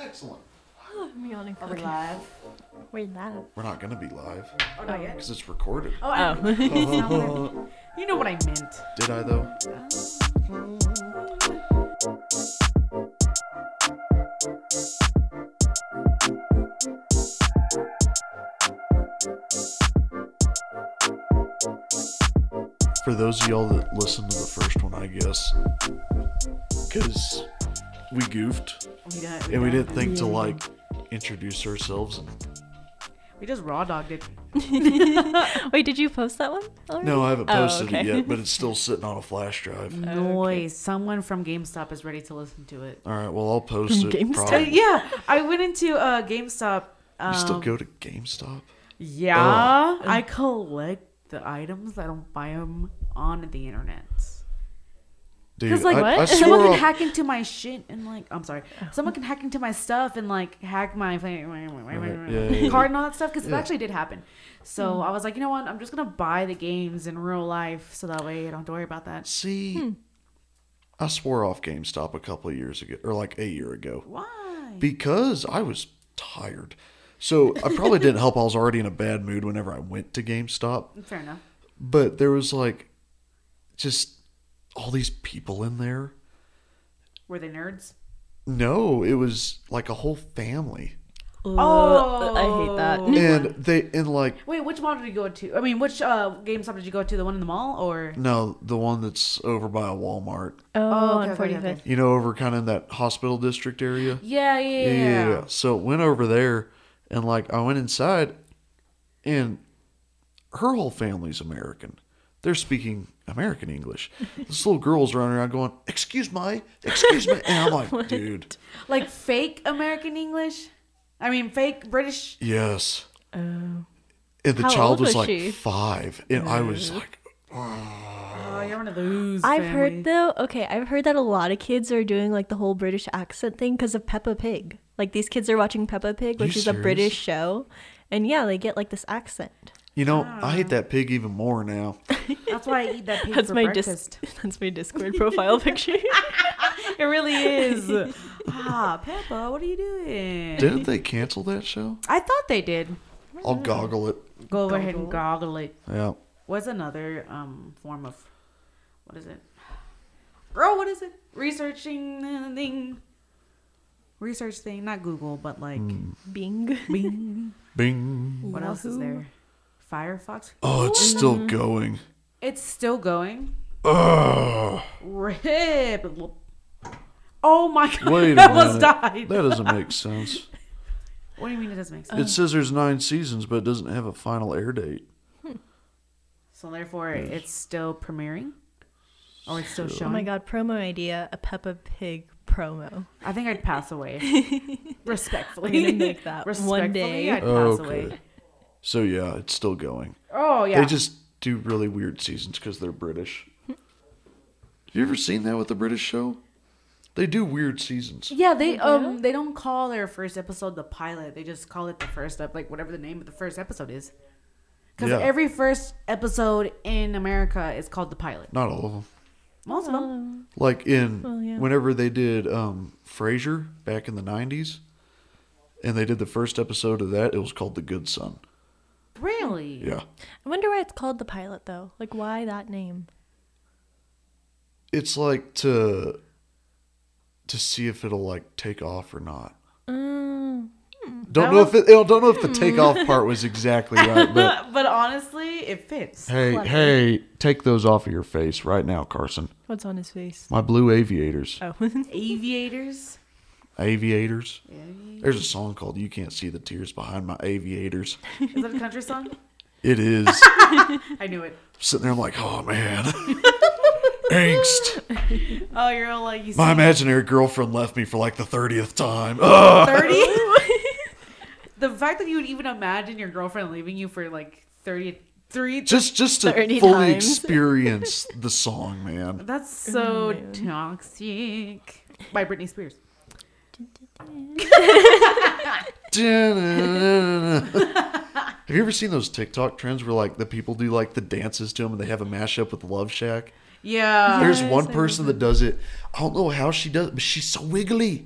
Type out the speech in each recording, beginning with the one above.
Excellent. I'm yawning. Are we Okay. live? We're live. We're not gonna be live Oh, not yet. because it's recorded. Oh, Oh. that's not what I- you know what I meant. Did I though? For those of y'all that listened to the first one, I guess, because we goofed We did. and we didn't think to like introduce ourselves. And We just raw dogged it. Wait, did you post that one? already? no, I haven't Oh, posted okay. it yet, but it's still sitting on a flash drive. Noise. Someone from GameStop is ready to listen to it. All right, well I'll post it. GameStop? Uh, yeah, I went into uh, GameStop. Um, You still go to GameStop? Yeah, Oh. I collect the items. I don't buy them on the internet. Dude, Because like I, I someone swore can off- hack into my shit and like I'm sorry, someone can hack into my stuff and like hack my yeah, yeah, card and all that stuff because Yeah. it actually did happen. So hmm. I was like, you know what? I'm just gonna buy the games in real life so that way I don't have to worry about that. See, hmm. I swore off GameStop a couple of years ago, or like a year ago, Why? because I was tired. So I probably didn't help. I was already in a bad mood whenever I went to GameStop. Fair enough. But there was like just all these people in there. Were they nerds? No, it was like a whole family. Oh, I hate that. And they and like Wait, which mall did you go to? I mean, which uh, GameStop did you go to? The one in the mall or? no, the one that's over by a Walmart. Oh, okay, on okay, okay, 45th. You know, over kind of in that hospital district area. Yeah, yeah, yeah. Yeah, yeah. So it went over there and like I went inside and her whole family's American. They're speaking American English. This little girl's running around going, Excuse me, excuse me and I'm like, dude, Like fake American English. I mean, fake British. yes. Oh. And the How child was was like she? five. And I was like oh. oh, you're one of those. I've families. heard though. Okay, I've heard that a lot of kids are doing like the whole British accent thing because of Peppa Pig. Like these kids are watching Peppa Pig, which is a serious? British show, and yeah, they get like this accent. You know, I hate that pig even more now. That's why I eat that pig That's for my breakfast. dis- That's my Discord profile picture. It really is. ah, Peppa, what are you doing? Didn't they cancel that show? I thought they did. I'll goggle it. Go over ahead and goggle it. Yeah. What's another um form of what is it? Girl, what is it? Researching uh, thing. Research thing, not Google, but like Hmm. Bing. Bing. Bing. what else is Yahoo. there? Firefox. Oh, it's still going. It's still going. Ugh. Rip. Oh my god! Wait a I almost minute. died. That doesn't make sense. What do you mean it doesn't make sense? It says there's nine seasons, but it doesn't have a final air date. Hmm. So therefore, it's still premiering, or it's still So- showing. Oh my god, promo idea, a Peppa Pig promo. I think I'd pass away. Respectfully, We're gonna make that one Respectfully, day. I'd pass Okay. Away. So yeah, it's still going. Oh yeah. They just do really weird seasons because they're British. Have you ever seen that with the British show? They do weird seasons. Yeah, they um they don't call their first episode the pilot. They just call it the first up, like whatever the name of the first episode is. Because Yeah. every first episode in America is called the pilot. Not all of them. Most of them. Like in Well, yeah. whenever they did um Frasier back in the '90s, and they did the first episode of that, it was called The Good Son. Really? Yeah, I wonder why it's called the pilot though. Like why that name? it's like to to see if it'll like take off or not. Mm. Don't That know was- if it. Don't know if the takeoff part was exactly right, but But honestly, it fits. hey, Clever. hey, take those off of your face right now, Carson. What's on his face? My blue aviators. Oh. Aviators. Aviators. Yeah. There's a song called "You Can't See the Tears Behind My Aviators." Is that a country song? It is. I knew it. Sitting there, I'm like, oh man, angst. Oh, you're all like you My see imaginary girlfriend left me for like the thirtieth time. Thirty. the fact that you would even imagine your girlfriend leaving you for like thirty three. Just, just to fully times. experience the song, man. That's so oh, man. toxic. By Britney Spears. Have you ever seen those TikTok trends where like the people do like the dances to them and they have a mashup with Love Shack? Yeah. There's Yes, one person that does it. I don't know how she does, it, but she's so wiggly.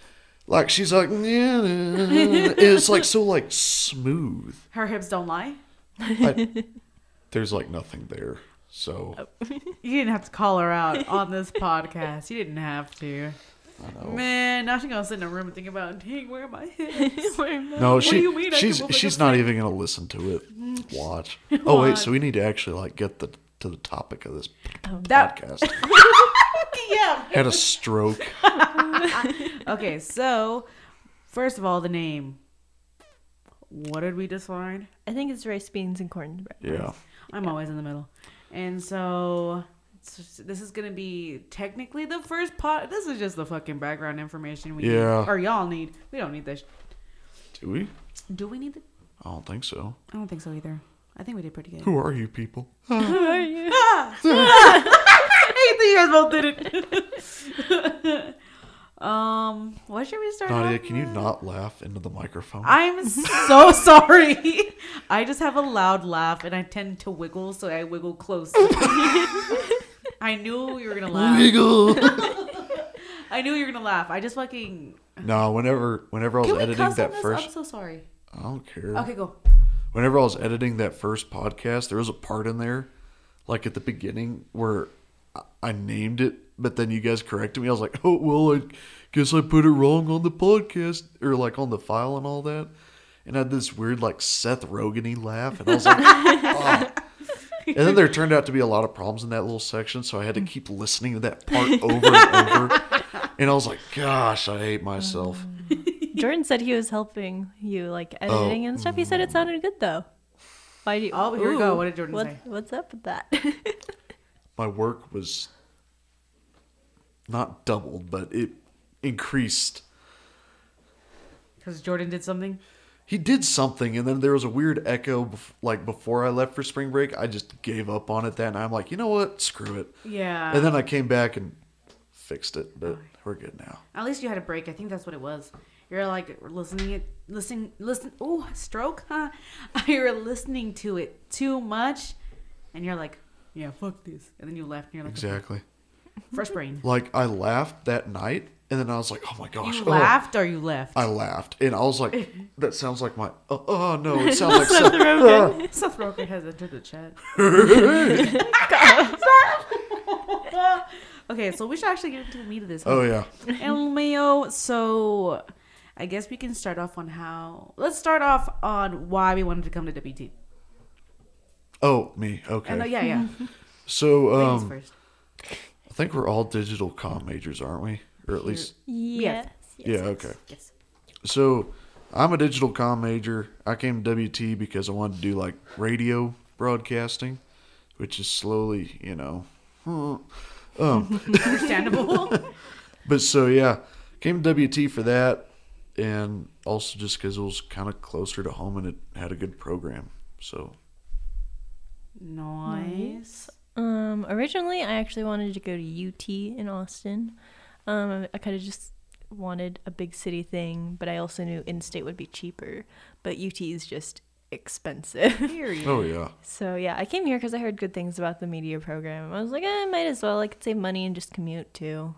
like she's like, yeah, it's like so like smooth. Her hips don't lie. I, there's like nothing there. So oh. You didn't have to call her out on this podcast. You didn't have to. I know. Man, now she's gonna sit in a room and think about, dang, where are my hips? No, What she do you mean I she's can move like she's a not snake? even gonna listen to it. Mm. Watch. Oh wait, so we need to actually like get the to the topic of this oh, That- podcast. yeah. Had a stroke. Okay, so first of all, the name. What did we decide? I think it's rice, beans, and cornbread. Yeah. I'm always in the middle, and so it's just- this is gonna be technically the first pot. This is just the fucking background information we Yeah. need, or y'all need. We don't need this. Do we? Do we need it? I don't think so. I don't think so either. I think we did pretty good. Who are you people? Who are you? I think you guys both did it. um, what should we start? Nadia, can you not laugh into the microphone? I'm so sorry. I just have a loud laugh and I tend to wiggle, so I wiggle close. I knew you were gonna laugh. Wiggle. I knew you were gonna laugh. I just fucking. no, whenever whenever I was Can we editing cuss on that this? first I'm so sorry. I don't care. Okay, go. Whenever I was editing that first podcast, there was a part in there, like at the beginning, where I- I named it, but then you guys corrected me. I was like, oh, well, I guess I put it wrong on the podcast, or like on the file and all that. And I had this weird, like, Seth Rogen laugh. And I was like, oh. And then there turned out to be a lot of problems in that little section, so I had to keep listening to that part over and over. And I was like, gosh, I hate myself. Jordan said he was helping you, like oh. editing and stuff. He said it sounded good though. Why do you? Oh, here we go. What did Jordan what- say? What's up with that? my work was not doubled, but it increased. Because Jordan did something. He did something, and then there was a weird echo. Bef- like before I left for spring break, I just gave up on it. Then I'm like, you know what? Screw it. Yeah. And then I came back and fixed it, but we're good now. At least you had a break. I think that's what it was. You're like listening it, listening, listen. Oh, stroke, huh? You're listening to it too much, and you're like, yeah, fuck this. And then you left, and you're like, Exactly. fresh brain. Like I laughed that night, and then I was like, oh my gosh. You oh. laughed or you left? I laughed, and I was like, that sounds like my. Oh, oh no, it sounds like Seth. Ah. Seth Rogen has entered the chat. okay, so we should actually get into the meat of this. oh yeah. And Leo, so I guess we can start off on how. Let's start off on why we wanted to come to WT. Oh me. Okay. I know, yeah, yeah. So um, first. I think we're all digital comm majors, aren't we? Or at least, yes. yeah, okay. Yes. So I'm a digital comm major. I came to WT because I wanted to do like radio broadcasting, which is slowly, you know. huh. Um, Understandable. but so yeah, came to WT for that, and also just because it was kind of closer to home and it had a good program. So nice. Um, originally, I actually wanted to go to UT in Austin. Um, I kind of just wanted a big city thing, but I also knew in-state would be cheaper. But UT is just expensive. Period. oh yeah, so yeah, I came here because I heard good things about the media program. I was like, eh, might as well. I could save money and just commute too.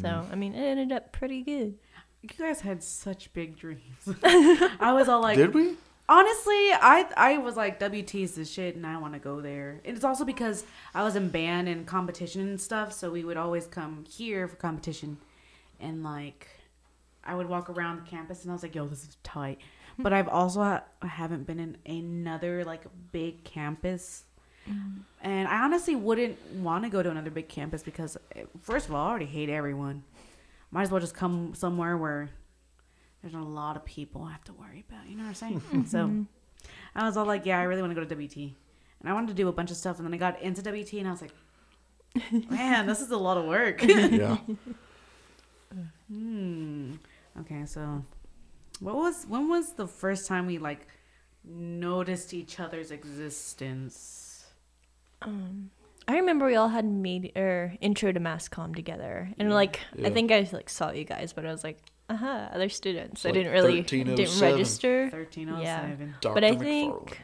So Mm. I mean, it ended up pretty good. You guys had such big dreams. I was all like, did we? Honestly, I I was like, WT is the shit, and I want to go there. And it's also because I was in band and competition and stuff, so we would always come here for competition, and like, I would walk around the campus, and I was like, yo, this is tight. But I've also ha- I haven't been in another like big campus. And I honestly wouldn't want to go to another big campus because, eh, first of all, I already hate everyone. Might as well just come somewhere where there's a lot of people I have to worry about. You know what I'm saying? so I was all like, yeah, I really want to go to WT. And I wanted to do a bunch of stuff. And then I got into WT and I was like, man, this is a lot of work. Yeah. hmm. Okay, so what was, when was the first time we like noticed each other's existence? Um, I remember we all had meet or intro to mass comm together, and Yeah. like Yeah. I think I like saw you guys, but I was like, aha, other students. I like didn't really didn't register. 1307. Dr. But I think- McFarland.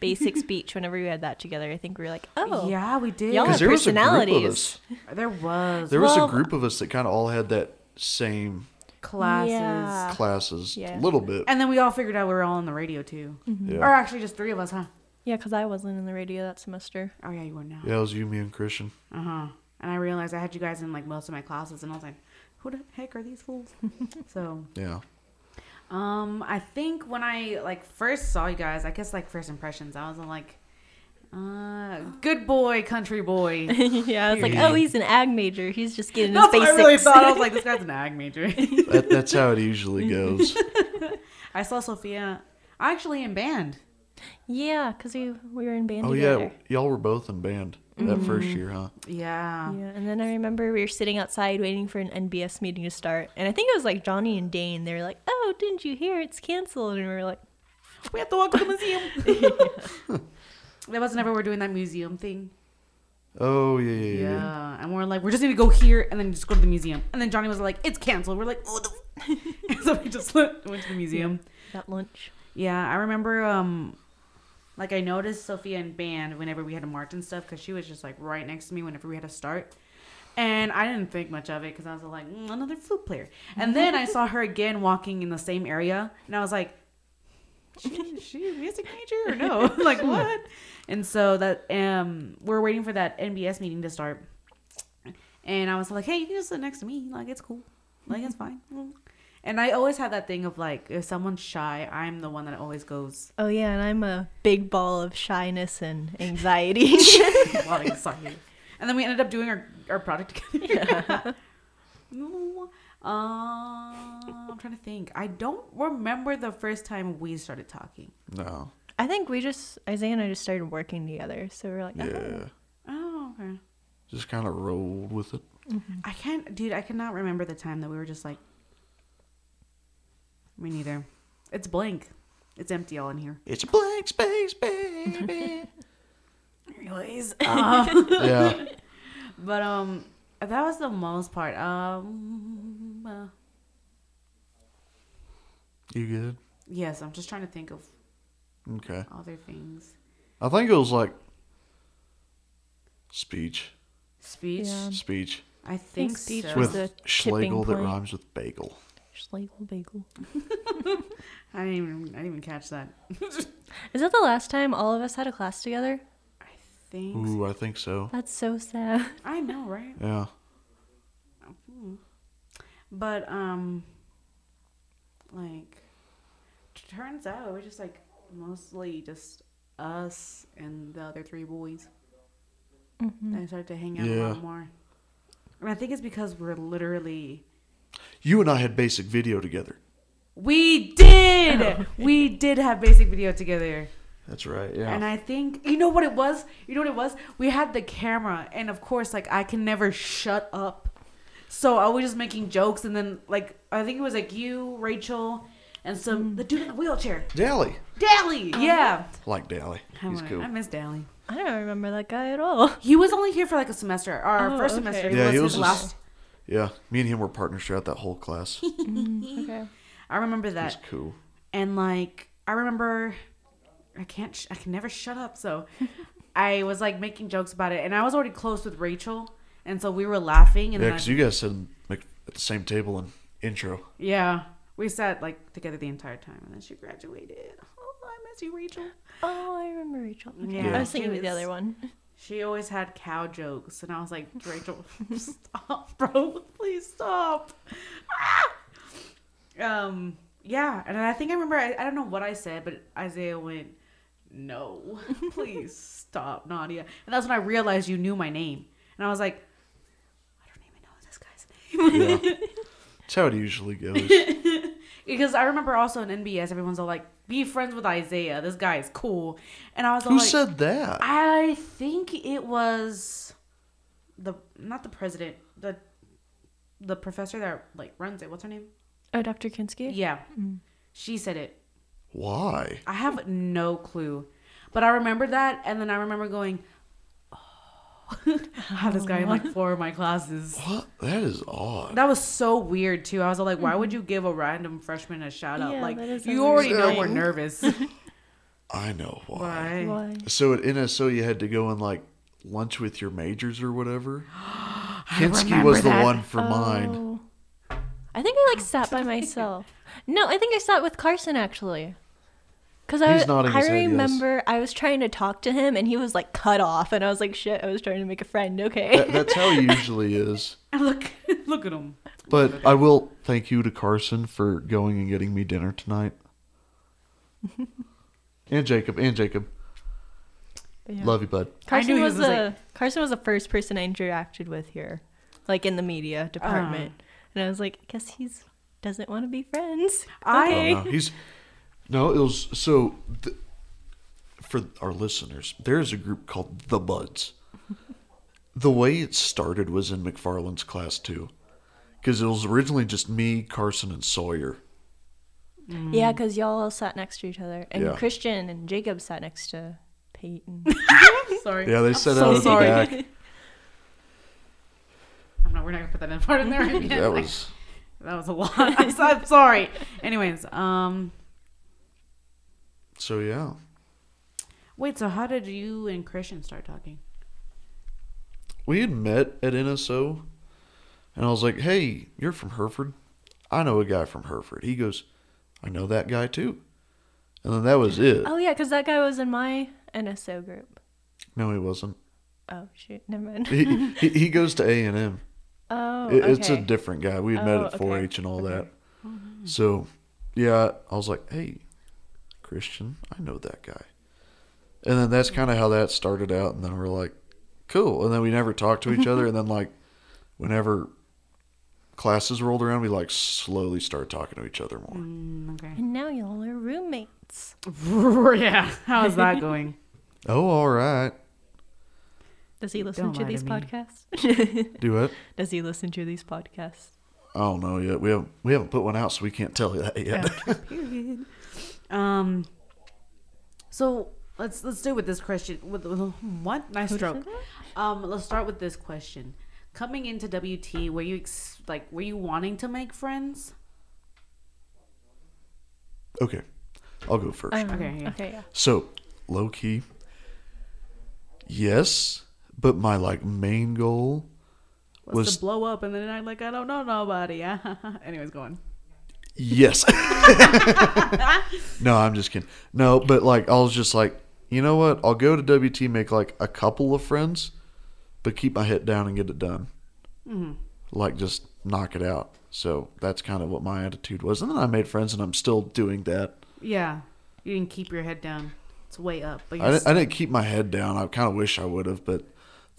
Basic speech. Whenever we had that together, I think we were like, oh, Yeah, we did. Y'all Because have there was a group of personalities. us. There was. There was Well- a group of us that kind of all had that same classes. Yeah. classes Yeah. a little bit. And then we all figured out we were all on the radio too. Mm-hmm. Or actually, just three of us, huh? Yeah, because I wasn't in the radio that semester. Oh yeah, you were now. Yeah, it was you, me, and Christian. Uh huh. And I realized I had you guys in like most of my classes, and I was like, "Who the heck are these fools?" so, Yeah. um, I think when I like first saw you guys, I guess like first impressions, I was like, uh, "Good boy, country boy." yeah, I was like, oh, he's an ag major. He's just getting his That's what. I really thought. I was like, "This guy's an ag major." That, that's how it usually goes. I saw Sophia actually in band. yeah, because we, we were in band oh yeah, y'all were both in band that first year, huh? Yeah. Yeah, and then I remember we were sitting outside waiting for an NBS meeting to start, and I think it was like Johnny and Dane. They were like, "Oh, didn't you hear? It's canceled," and we were like, We have to walk to the museum. that was never we're doing that museum thing. Oh yeah, yeah, yeah. Yeah, and we're like, we're just gonna go here and then just go to the museum. And then Johnny was like, it's canceled. We're like, oh, the... So we just went went to the museum. "That lunch." Yeah, I remember. Um, like I noticed Sophia in band whenever we had a march and stuff because she was just like right next to me whenever we had to start. And I didn't think much of it because I was like, mm, another flute player. And then I saw her again walking in the same area, and I was like, she, she a music major or no? like what? And so that um, we're waiting for that NBS meeting to start, and I was like, hey, you can just sit next to me. Like it's cool. Like it's fine. And I always have that thing of like, if someone's shy, I'm the one that always goes Oh yeah, and I'm a big ball of shyness and anxiety. a lot of anxiety. And then we ended up doing our, our project together. no. Uh, I'm trying to think. I don't remember the first time we started talking. No. I think we just Isaiah and I just started working together, so we're like, oh. Yeah. Oh, okay. Just kind of rolled with it. I can't, dude. I cannot remember the time that we were just like. Me neither. It's blank. It's empty all in here. It's a blank space, baby. Anyways, uh, yeah. but um, that was the most part. Um, uh, You good? yes, I'm just trying to think of Okay. other things. I think it was like speech. Speech. Yeah. Speech I think speech so. was with the tipping Schlegel that rhymes with bagel. Schlegel bagel. I didn't even I didn't even catch that. Is that the last time all of us had a class together? I think Ooh, I think so. That's so sad. I know, right? Yeah. But um like turns out it was just like mostly just us and the other three boys. I started to hang out a lot more. And I think it's because we're literally You and I had basic video together. we did we did have basic video together. That's right. Yeah. And I think you know what it was. You know what it was. We had the camera, and of course, like I can never shut up. So I was just making jokes, and then like I think it was like you, Rachel, and some mm. the dude in the wheelchair, Dally. Dally. Uh-huh. Yeah, I like Dally. I, He's cool. I miss Dally. I don't remember that guy at all. He was only here for like a semester. Our Oh, first okay. semester. He Yeah, was, he his was just- last. Yeah. Me and him were partners throughout that whole class. Mm, okay. I remember He's that, cool. and like I remember, I can't. Sh- I can never shut up. So I was like making jokes about it, and I was already close with Rachel, and so we were laughing. And Yeah, I- because you guys sat like, at the same table in intro. Yeah, we sat like together the entire time, and then she graduated. Oh, I miss you, Rachel. Oh, I remember Rachel. Okay. Yeah. I was thinking She of the other one. She always had cow jokes, and I was like, Rachel, stop, bro, please stop. Ah! Um, yeah, and I think I remember. I, I don't know what I said, but Isaiah went, "No, please stop, Nadia." And that's when I realized you knew my name, and I was like, I don't even know this guy's name. Yeah. That's how it usually goes. Because I remember also in NBS, everyone's all like, "Be friends with Isaiah. This guy is cool." And I was all Who like, said that? I think it was the not the president, the the professor that like runs it. What's her name? Oh, Dr. Kinsky? Yeah, mm. she said it. Why? I have no clue, but I remember that, and then I remember going, "Oh, I have this guy in like oh. four of my classes." What? That is odd. That was so weird too. I was like, "Why would mm-hmm. you give a random freshman a shout out? Yeah, like that is you already know we're nervous." I know why. Why? Why? So at NSO, you had to go and like lunch with your majors or whatever. Kinsky remember was the that. one for oh. mine. Oh. I I think I like sat by myself. No, I think I sat with Carson actually. Cause I, He's I his head, yes. remember I was trying to talk to him and he was like cut off and I was like shit I was trying to make a friend okay That, that's how he usually is. Look, look at him. But I will thank you to Carson for going and getting me dinner tonight. and Jacob, and Jacob. Yeah. Love you, bud. Carson I knew he was, was, the like- Carson was the first person I interacted with here, like in the media department, Oh. and I was like, I guess he's doesn't want to be friends. I- Okay. Oh, no, he's no. It was so th- for our listeners. There's a group called the Buds. the way it started was in McFarland's class too, because it was originally just me, Carson, and Sawyer. Yeah, because y'all all sat next to each other, and Yeah. Christian and Jacob sat next to Peyton. Sorry. Yeah, they sat so out at sorry. the back. I'm not. We're not gonna put that in part in there. again. That Like, was that was a lot. I'm, so- I'm sorry. Anyways, um, so. Yeah, wait. So how did you and Christian start talking? we had met at NSO, and I was like, "Hey, you're from Hereford. I know a guy from Hereford." He goes, "I know that guy too," and then that was it. oh yeah, because that guy was in my NSO group. No, he wasn't. Oh shoot, never mind. He he, he goes to A and M. Oh, It, It's a different guy. We had met Oh, at 4-H and all Okay. that. So, yeah, I was like, "Hey, Christian, I know that guy." And then that's kind of how that started out. And then we're like, "Cool." And then we never talked to each other. And then like, whenever classes rolled around, we like slowly started talking to each other more. Mm, okay. And now y'all are roommates. yeah. How's that going? Oh, all right. Does he listen Don't to lie to these podcasts? Do it. Does he listen to these podcasts? I don't know yet. We haven't we haven't put one out, so we can't tell you that yet. Period. Um. So let's let's do with this question. With, with what nice Who stroke. Um. Let's start with this question. Coming into WT, were you ex- like were you wanting to make friends? okay, I'll go first. Um, Okay, yeah. Okay, yeah. So, low key, yes, but my like main goal Was, was to blow up and then I like I don't know nobody. Anyways, go on. Yes. no, I'm just kidding. No, but like I was just like, you know what? I'll go to WT, make like a couple of friends, but keep my head down and get it done. Mm-hmm. Like just knock it out. So that's kind of what my attitude was, and then I made friends, and I'm still doing that. Yeah, you didn't keep your head down. It's way up. But I didn't, I didn't keep my head down. I kind of wish I would have, but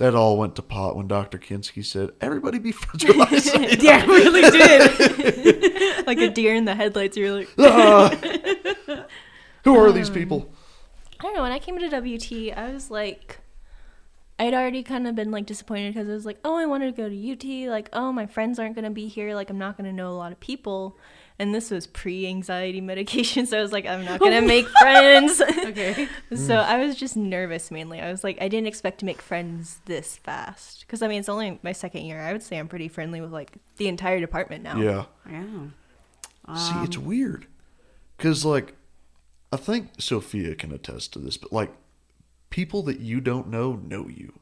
that all went to pot when Dr. Kinsky said, "Everybody be friends with Isaiah." yeah, it really did. Like a deer in the headlights. You're like, Ah. Who are these people? I don't know. When I came to WT, I was like, I'd already kind of been like disappointed because I was like, oh, I wanted to go to UT. Like, oh, my friends aren't going to be here. Like, I'm not going to know a lot of people. And this was pre anxiety medication. So I was like, I'm not going to oh make friends. okay. so mm. I was just nervous mainly. I was like, I didn't expect to make friends this fast. Because I mean, it's only my second year. I would say I'm pretty friendly with like the entire department now. Yeah. Yeah. See, it's um, weird. Because, like, I think Sophia can attest to this, but, like, people that you don't know know you.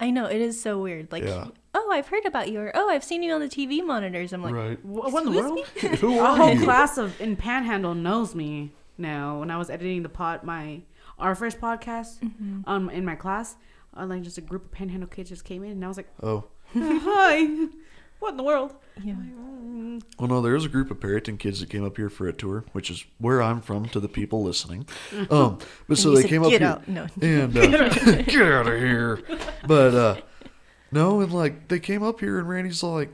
I know. It is so weird. Like, Yeah. Oh, I've heard about you. Or, oh, I've seen you on the TV monitors. I'm like, right. What in the world? Who Our are whole you? class of in Panhandle knows me now. When I was editing the pod, my our first podcast um in my class, uh, like just a group of Panhandle kids just came in, and I was like, Oh. "Hi, what in the world?" yeah. Well, no, there was a group of Perryton kids that came up here for a tour, which is where I'm from to the people listening. Um, but so they said, came up "Get here out." No. and uh, get out of here. But uh, no, and like they came up here and Randy's like,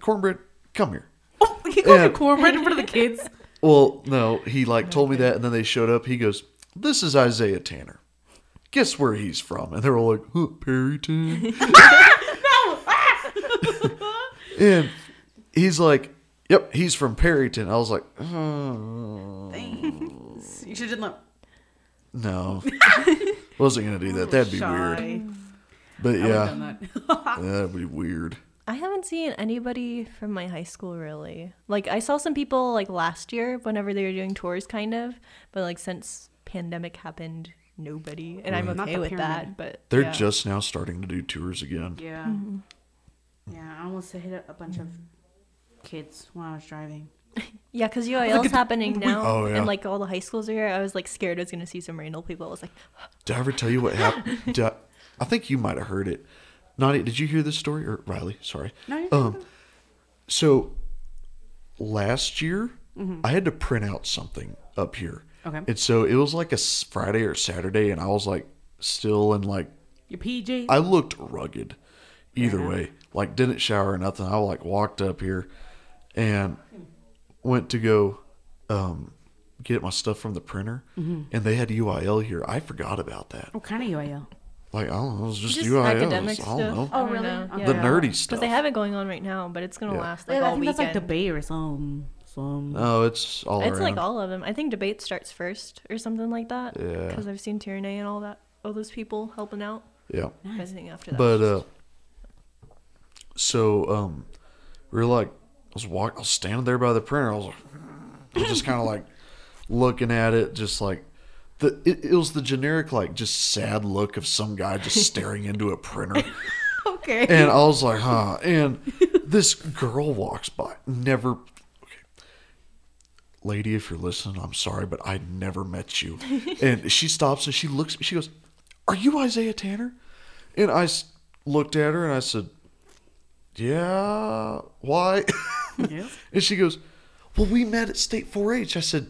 "Cornbread, come here." Oh, he called Yeah. you cornbread in front of the kids. Well, no, he like told me that, and then they showed up. He goes, "This is Isaiah Tanner. Guess where he's from?" And they were all like, huh, "Perryton." and he's like, "Yep, he's from Perryton." I was like, oh, Thanks. You should have look. "No, wasn't gonna do that. That'd be weird." But yeah, Done that. that'd be weird. I haven't seen anybody from my high school really. Like I saw some people like last year whenever they were doing tours kind of, but like since pandemic happened, nobody. And I'm Not okay with pyramid. that, but They're yeah. just now starting to do tours again. Yeah. Mm-hmm. Yeah, I almost hit a bunch of kids when I was driving. Yeah, because UIL's happening now, Oh, yeah. and like all the high schools are here. I was like scared I was gonna see some random people. I was like, Did I ever tell you what happened? I, think you might have heard it. Nadia, did you hear this story? Or Riley, sorry. No, Um, so last year, I had to print out something up here. Okay. And so it was like a Friday or Saturday, and I was like still in like, Your PJ. I looked rugged either way. Like, didn't shower or nothing. I like walked up here and went to go um, get my stuff from the printer, and they had UIL here. I forgot about that. what kind of UIL? Like, I don't know, it was just, just UIL. academic I don't know. Oh, really? know. Okay. The Yeah. nerdy Because stuff. they have it going on right now, but it's gonna Yeah. last like I all think weekend. that's like debate or some. Some. No, it's all it's around. like all of them. I think debate starts first or something like that. Yeah. Because I've seen Tyranny and all that, all those people helping out. yeah. But I think after that. But uh so um we were like I was walk I was standing there by the printer, I was like I was just kinda like looking at it, just like the it, it was the generic like just sad look of some guy just staring into a printer. Okay. And I was like, huh. And this girl walks by. Never. Okay. Lady, if you're listening, I'm sorry, but I never met you. And she stops and she looks at me. She goes, Are you Isaiah Tanner? And I s- looked at her and I said, Yeah. Why? Yes. and she goes, Well, we met at State 4 H. I said,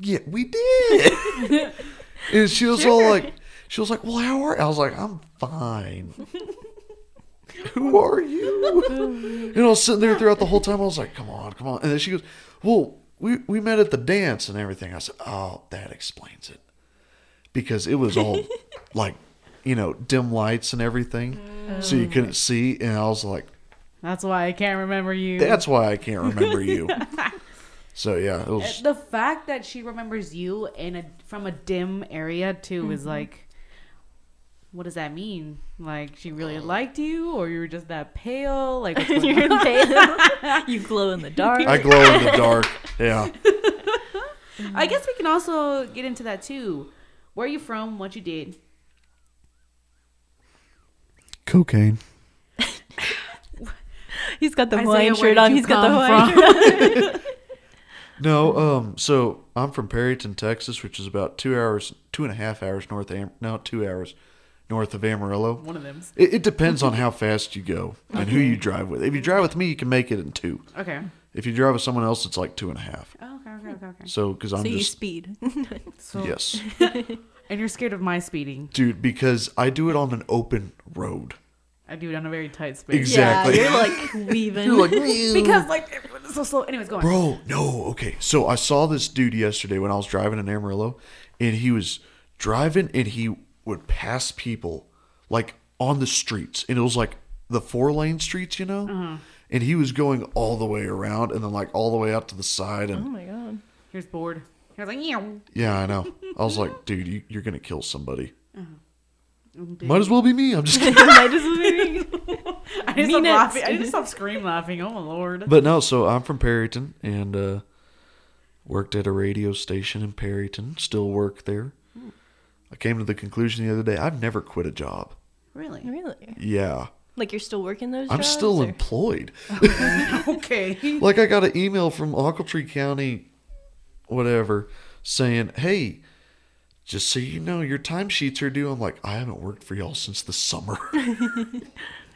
Yeah, we did. and she was all like, She was like, Well, how are you? I was like, I'm fine. Who are you? and I was sitting there throughout the whole time. I was like, come on, come on. And then she goes, well, we, we met at the dance and everything. I said, oh, that explains it. Because it was all like, you know, dim lights and everything. So you mm. couldn't see. And I was like, That's why I can't remember you. that's why I can't remember you. So yeah, it was. Uh, the fact that she remembers you in a from a dim area too is mm-hmm. like what does that mean like she really liked you or you were just that pale like what's going on? You're pale. you glow in the dark. I glow in the dark. Yeah. i guess we can also get into that too where are you from what you did Cocaine. He's got the Isaiah, Hawaiian where shirt on. He's got the come Hawaiian shirt. No, um, so I'm from Perryton, Texas, which is about two hours, two and a half hours north of Am- no, two hours north of Amarillo. one of them It, it depends on how fast you go and who you drive with. If you drive with me, you can make it in two. okay If you drive with someone else, it's like two and a half. oh, okay okay okay okay So, because I'm so you just speed. so yes, and you're scared of my speeding dude, because I do it on an open road. I do it on a very tight space Exactly. Yeah, you're like weaving. You're like, because like it's so slow anyways go on Bro, no, okay. So I saw this dude yesterday when I was driving in Amarillo, and he was driving and he would pass people like on the streets, and it was like the four lane streets, you know. Uh-huh. And he was going all the way around, and then like all the way out to the side, And oh my god. here's bored he was like yeah yeah, I know. I was like, dude, you, you're gonna kill somebody. Uh-huh. Might as well be me. I'm just kidding. Might as well be. I just Me stopped next. laughing. I just stopped scream laughing. Oh my lord. But no, so I'm from Perryton and uh, worked at a radio station in Perryton. Still work there. I came to the conclusion the other day I've never quit a job. Really? Really? Yeah, Like you're still working those I'm jobs? still or- employed. Okay. like I got an email from Ochiltree County, whatever, saying, "Hey, just so you know, your timesheets are due." I'm like, I haven't worked for y'all since the summer.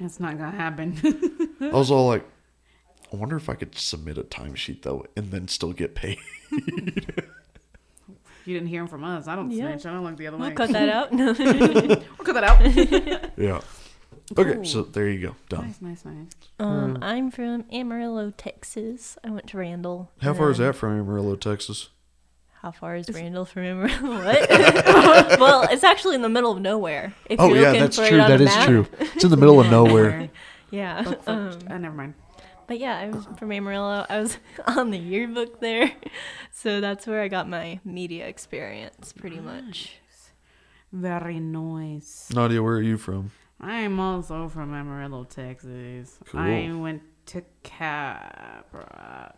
That's not gonna happen. I was all like, I wonder if I could submit a timesheet though and then still get paid. you didn't hear him from us. I don't Yeah. snitch. I don't look the other We'll way. cut that out. No. We'll cut that out. yeah. Okay, so there you go. Done. nice, nice, nice. um, I'm from Amarillo, Texas. I went to Randall. How far is that from Amarillo, Texas? How far is Randall from Amarillo? What? well, it's actually in the middle of nowhere. If Oh you're yeah, that's for true. It on That map. true. It's in the middle of nowhere. Yeah. Fuck, fuck. Um, uh, never mind. But yeah, I was from Amarillo. I was on the yearbook there. So that's where I got my media experience pretty much. Very nice. Nadia, where are you from? I'm also from Amarillo, Texas. Cool. I went to Caprock.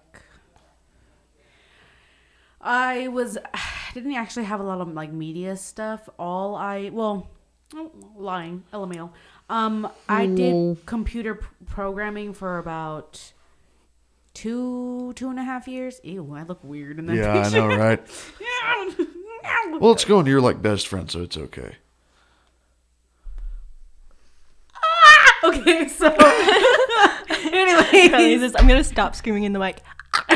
I was didn't actually have a lot of like media stuff. All I well, oh, lying, LMAO. Um, I did computer p- programming for about two two and a half years. Ew, I look weird in that Yeah, I know, right? yeah. Well, it's going. You're like best friend, so it's okay. Okay, so anyway, I'm gonna stop screaming in the mic.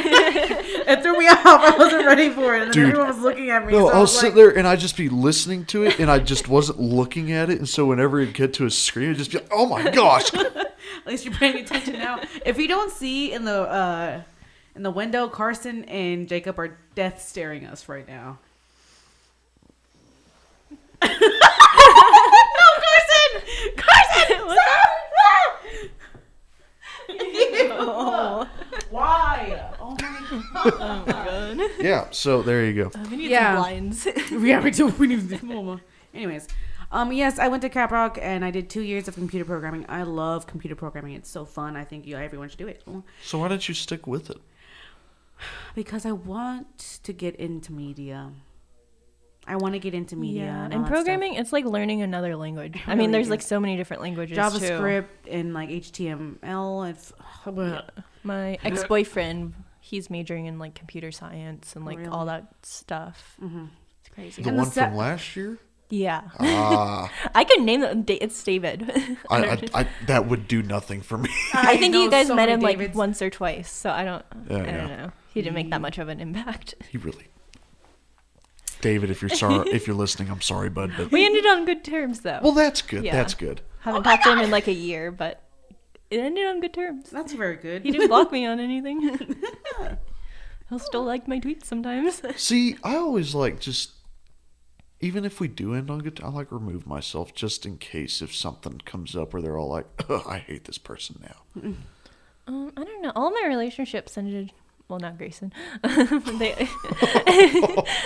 It threw me off. I wasn't ready for it, and then Dude. everyone was looking at me. No, so I I'll was sit like, there and I'd just be listening to it, and I just wasn't looking at it, and so whenever it get to a screen, it'd just be like, "Oh my gosh!" At least you're paying attention now. If you don't see in the uh, in the window, Carson and Jacob are death staring us right now. no, Carson! Carson! Stop! Oh, Why? Oh my god. oh my god. yeah. So there you go. We need Yeah. some blinds. yeah, we do. We need to Anyways, um, yes, I went to Caprock and I did two years of computer programming. I love computer programming. It's so fun. I think you everyone should do it So why didn't you stick with it? because I want to get into media. I want to get into media. yeah, and, and all that stuff. programming, it's like learning another language. I really mean, there's is. like so many different languages JavaScript and like HTML. It's too. My ex-boyfriend, he's majoring in like computer science and like all that stuff. Mhm. It's crazy. The And the one sa- from last year. Yeah, Ah, I could name them. Da- It's David. I, I, I that would do nothing for me. I think know you guys so met many him like Davids. once or twice, so I don't. Yeah, I yeah. don't know. He didn't make that much of an impact. He really. David, if you're sorry, if you're listening, I'm sorry, bud. But We ended on good terms though. well, that's good. Yeah. That's good. Haven't talked to him in like a year, but it ended on good terms. That's very good. He didn't block me on anything. He'll still like my tweets sometimes. See, I always like just, even if we do end on good, I like remove myself just in case if something comes up where they're all like, "Ugh, I hate this person now. Um, I don't know. All my relationships ended. Well, not Grayson. they,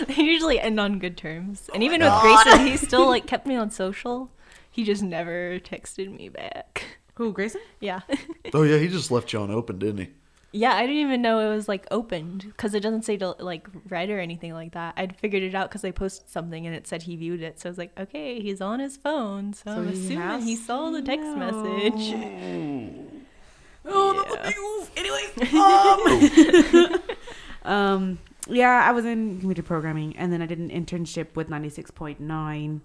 they usually end on good terms, and even with Grayson, he still like kept me on social. He just never texted me back. Who, Grayson? Yeah, Oh yeah, he just left you on open, didn't he? yeah. I didn't even know it was like opened because it doesn't say to like read or anything like that. I'd figured it out because I posted something and it said he viewed it. So I was like, okay, he's on his phone, so, So I'm he assuming he saw the text message. Oh, Anyways, um, um, yeah, I was in computer programming, and then I did an internship with ninety six point nine,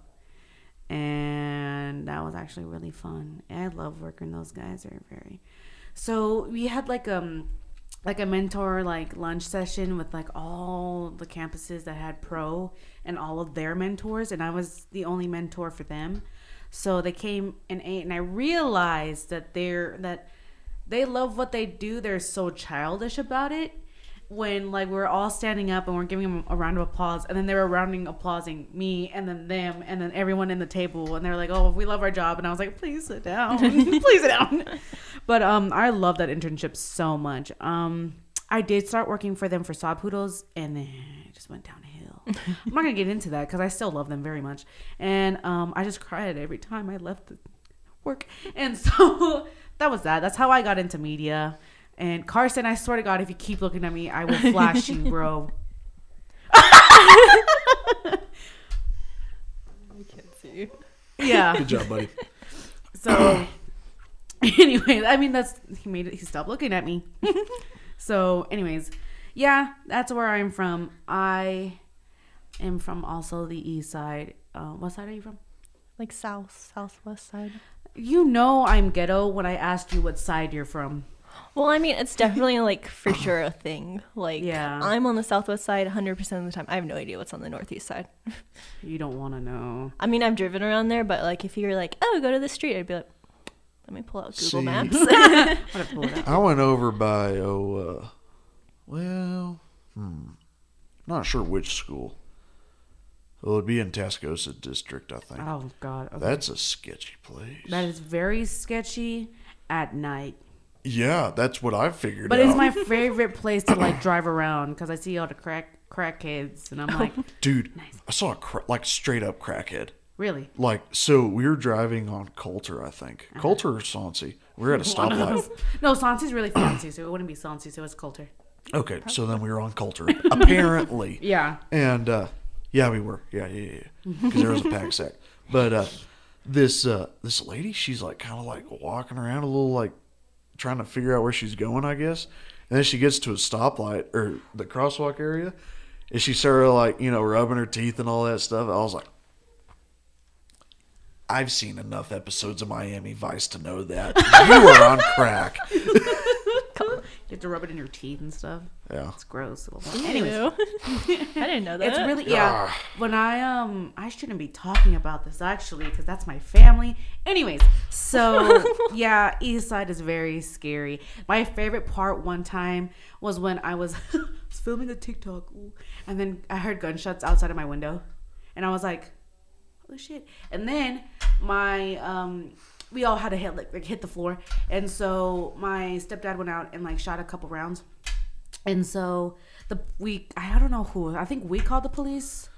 and that was actually really fun. I love working. Those guys are very. So we had like um like a mentor like lunch session with like all the campuses that had pro and all of their mentors, and I was the only mentor for them. So they came and ate, and I realized that they're that they love what they do. They're so childish about it. When like we're all standing up and we're giving them a round of applause, and then they were rounding applauding me, and then them, and then everyone in the table, and they're like, "Oh, we love our job," and I was like, "Please sit down, please sit down." But um, I love that internship so much. Um, I did start working for them for Sod Poodles, and then it just went downhill. I'm not gonna get into that because I still love them very much, and um, I just cried every time I left the work, and so that was that. That's how I got into media. And Carson, I swear to God, if you keep looking at me, I will flash you, bro. I can't see. You. Yeah. Good job, buddy. So, anyways, I mean that's he made it. He stopped looking at me. so, anyways, yeah, that's where I'm from. I am from also the east side. Uh, what side are you from? Like south, southwest side. You know I'm ghetto when I asked you what side you're from. Well, I mean, it's definitely like for sure a thing. Like, Yeah. I'm on the southwest side 100% of the time. I have no idea what's on the northeast side. You don't want to know. I mean, I've driven around there, but like if you were like, oh, go to the street, I'd be like, let me pull out Google See. Maps. I'm gonna pull it up. I went over by oh, uh, well, hmm, not sure which school. Well, it'd be in Tascosa District, I think. Oh God, okay. That's a sketchy place. that is very sketchy at night. Yeah, that's what I figured But out. it's my favorite place to like drive around because I see all the crack crackheads, and I'm like, Dude, I saw a cra- like straight up crackhead. really? Like, so we were driving on Coulter, I think. Uh-huh. Coulter or Soncy. We were at a stoplight. No, Soncy's really fancy, so it wouldn't be Soncy, so it's Coulter. Okay, so then we were on Coulter, apparently. Yeah. And uh, yeah, we were. Yeah, yeah, yeah. Because there was a pack sack. But uh, this uh, this lady, she's like kind of like walking around a little like trying to figure out where she's going, I guess. And then she gets to a stoplight or the crosswalk area, and she started like you know rubbing her teeth and all that stuff. I was like, I've seen enough episodes of Miami Vice to know that you are on crack. You have to rub it in your teeth and stuff. Yeah. It's gross. Anyways, Ew. I didn't know that. It's really yeah. When I um I shouldn't be talking about this actually because that's my family. Anyways, so yeah, East Side is very scary. My favorite part one time was when I was, was filming a TikTok, ooh, and then I heard gunshots outside of my window, and I was like, "Holy shit!" And then my um we all had to hit like, like hit the floor, and so my stepdad went out and like shot a couple rounds. And so the we I don't know who I think we called the police,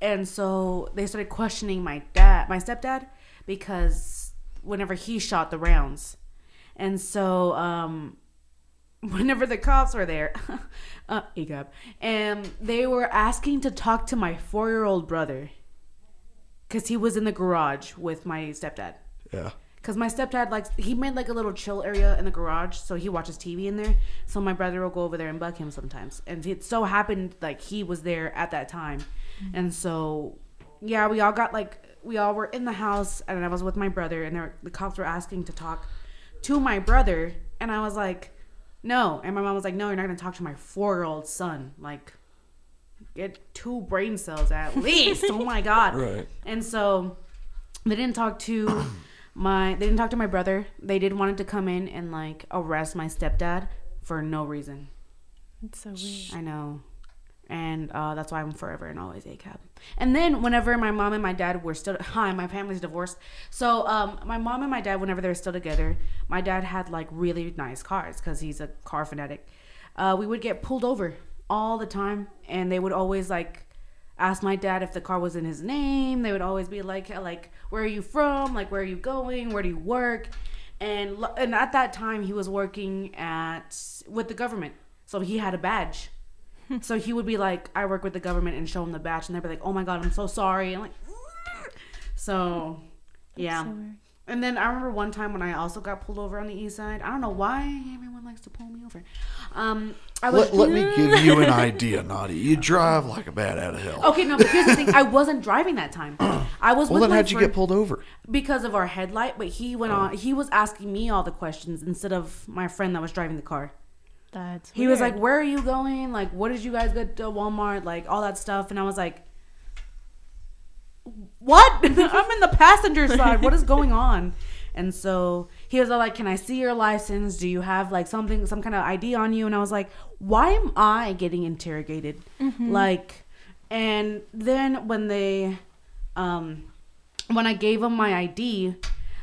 and so they started questioning my dad, my stepdad, because whenever he shot the rounds, and so um, whenever the cops were there, uh, EGAB, and they were asking to talk to my four year old brother, because he was in the garage with my stepdad. Yeah. Cause my stepdad likes he made like a little chill area in the garage, so he watches TV in there. So my brother will go over there and bug him sometimes, and it so happened like he was there at that time, mm-hmm. and so yeah, we all got like we all were in the house, and I was with my brother, and there, the cops were asking to talk to my brother, and I was like, no, and my mom was like, no, you're not gonna talk to my four year old son, like get two brain cells at least. oh my god, Right. and so they didn't talk to my they didn't talk to my brother. They did wanted to come in and like arrest my stepdad for no reason. It's so weird. I know. And uh, that's why I'm forever and always ACAB. And then whenever my mom and my dad were still hi, my family's divorced. So um, my mom and my dad, whenever they were still together, my dad had like really nice cars because he's a car fanatic. Uh, we would get pulled over all the time, and they would always like ask my dad if the car was in his name. They would always be like, like, where are you from? Like, where are you going? Where do you work? And and at that time, he was working at with the government, so he had a badge. so he would be like, I work with the government, and show him the badge, and they'd be like, Oh my god, I'm so sorry. And like, so yeah. so. And then I remember one time when I also got pulled over on the east side. I don't know why everyone likes to pull me over. Um, I was Let, let me give you an idea, Naughty. You drive like a bat out of hell. okay. No, but here's the thing: I wasn't driving that time. I was well, with then how'd you friend get pulled over? because of our headlight. But he went on. He was asking me all the questions instead of my friend that was driving the car. That's He was like, "Where are you going? Like, what did you guys get to Walmart? Like, all that stuff." And I was like, "What? I'm in the passenger side. What is going on?" And so he was all like, "Can I see your license? Do you have like something, some kind of ID on you?" And I was like, "Why am I getting interrogated?" Like, and then when they, um, when I gave them my ID,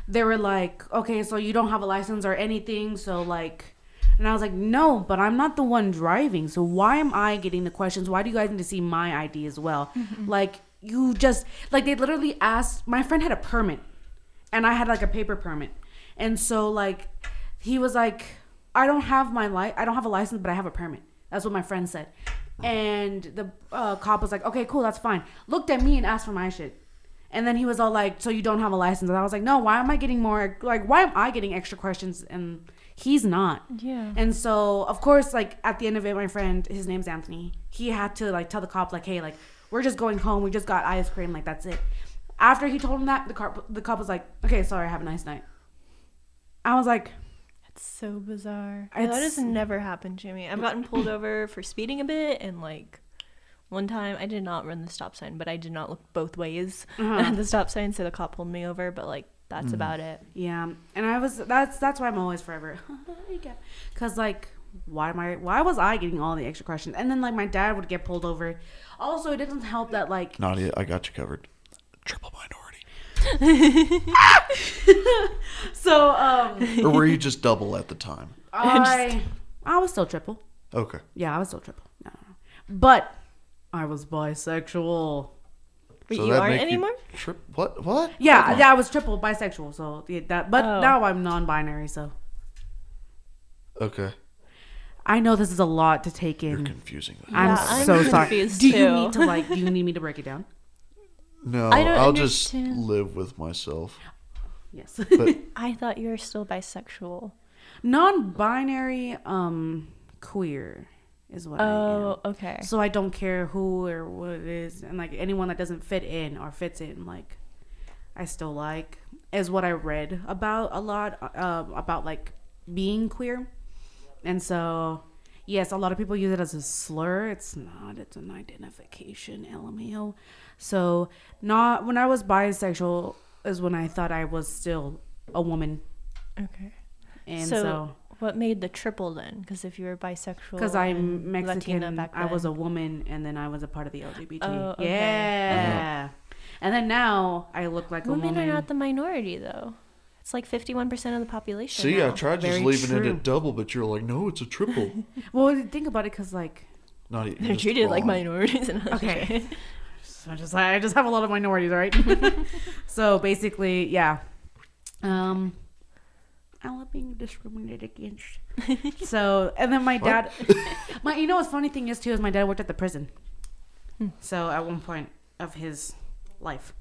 they were like, "Okay, so you don't have a license or anything, so like." And I was like, "No, but I'm not the one driving. So why am I getting the questions? Why do you guys need to see my ID as well? Like you just like they literally asked. My friend had a permit, and I had like a paper permit, and so like he was like, "I don't have my li- I don't have a license, but I have a permit." That's what my friend said. And the uh, cop was like, "Okay, cool, that's fine." Looked at me and asked for my shit. And then he was all like, "So you don't have a license?" And I was like, "No. Why am I getting more? Like, why am I getting extra questions and he's not?" Yeah. And so, of course, like at the end of it, my friend, his name's Anthony. He had to like tell the cop, like, "Hey, like we're just going home. We just got ice cream. Like that's it." After he told him that, the cop the cop was like, "Okay, sorry. Have a nice night." I was like, It's so bizarre. that It's- has never happened to me. I've gotten pulled over for speeding a bit, and like one time I did not run the stop sign, but I did not look both ways Uh-huh. at the stop sign, so the cop pulled me over. But like that's about it. "Yeah." And I was that's that's why I'm always forever, because like. Why am I? Why was I getting all the extra questions? And then like my dad would get pulled over. Also, it doesn't help that like Nadia, I got you covered. Triple minority. so um or were you just double at the time? I I was still triple. Okay. Yeah, I was still triple. No, no, no. But I was bisexual. But So you aren't make you anymore. Tri- what? What? Yeah, yeah, I was triple bisexual. So yeah, that, but Oh. now I'm non-binary. So Okay. I know this is a lot to take in. You're in. confusing. me. I'm Yeah, I'm so sorry. confused Do you need to like? Do you need me to break it down? No, I don't I'll just live with myself. Yes. But I thought you were still bisexual. non-binary um queer is what I am. Oh, okay. So I don't care who or what it is, and like anyone that doesn't fit in or fits in, like I still like is what I read about a lot uh, about like being queer, and so yes, a lot of people use it as a slur. It's not. It's an identification. LMAO. So not when I was bisexual is when I thought I was still a woman, Okay. and So, so what made the triple then? Because if you were bisexual, because I'm Mexican, Latina back I was a woman, and then I was a part of the LGBT. Oh, okay. Yeah, uh-huh. and then now I look like a woman. women woman. are not the minority though. It's like fifty-one percent of the population. See, I tried just Very leaving it at double, but you're like, no, it's a triple. well, think about it, because like, Not They're just treated like minorities. In Okay. so I just I just have a lot of minorities, right? so basically, yeah. Um, I love being discriminated against. so and then my dad, my you know what's funny thing is too is my dad worked at the prison. Hmm. So at one point of his life,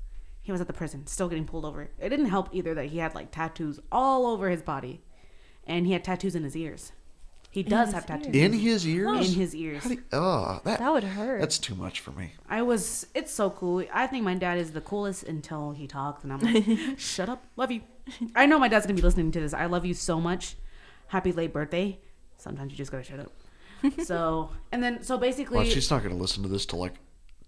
he was at the prison, still getting pulled over. It didn't help either that he had like tattoos all over his body, and he had tattoos in his ears. He does have tattoos In his ears? in his ears. How do you- oh, that, that would hurt. that's too much for me. I was. It's so cool. I think my dad is the coolest until he talks, and I'm like, "Shut up, love you." I know my dad's gonna be listening to this. I love you so much. Happy late birthday. Sometimes you just gotta shut up. so and then so basically, Well, she's not going to listen to this till like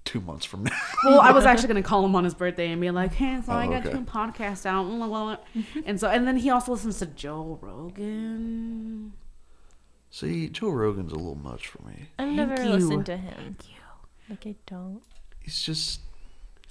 two months from now. well, I was actually gonna call him on his birthday and be like, "Hey, so I Oh, got okay. two podcasts out," and so and then he also listens to Joe Rogan. See, Joe Rogan's a little much for me. I've Thank never you. listened to him. Thank you. Like I don't. He's just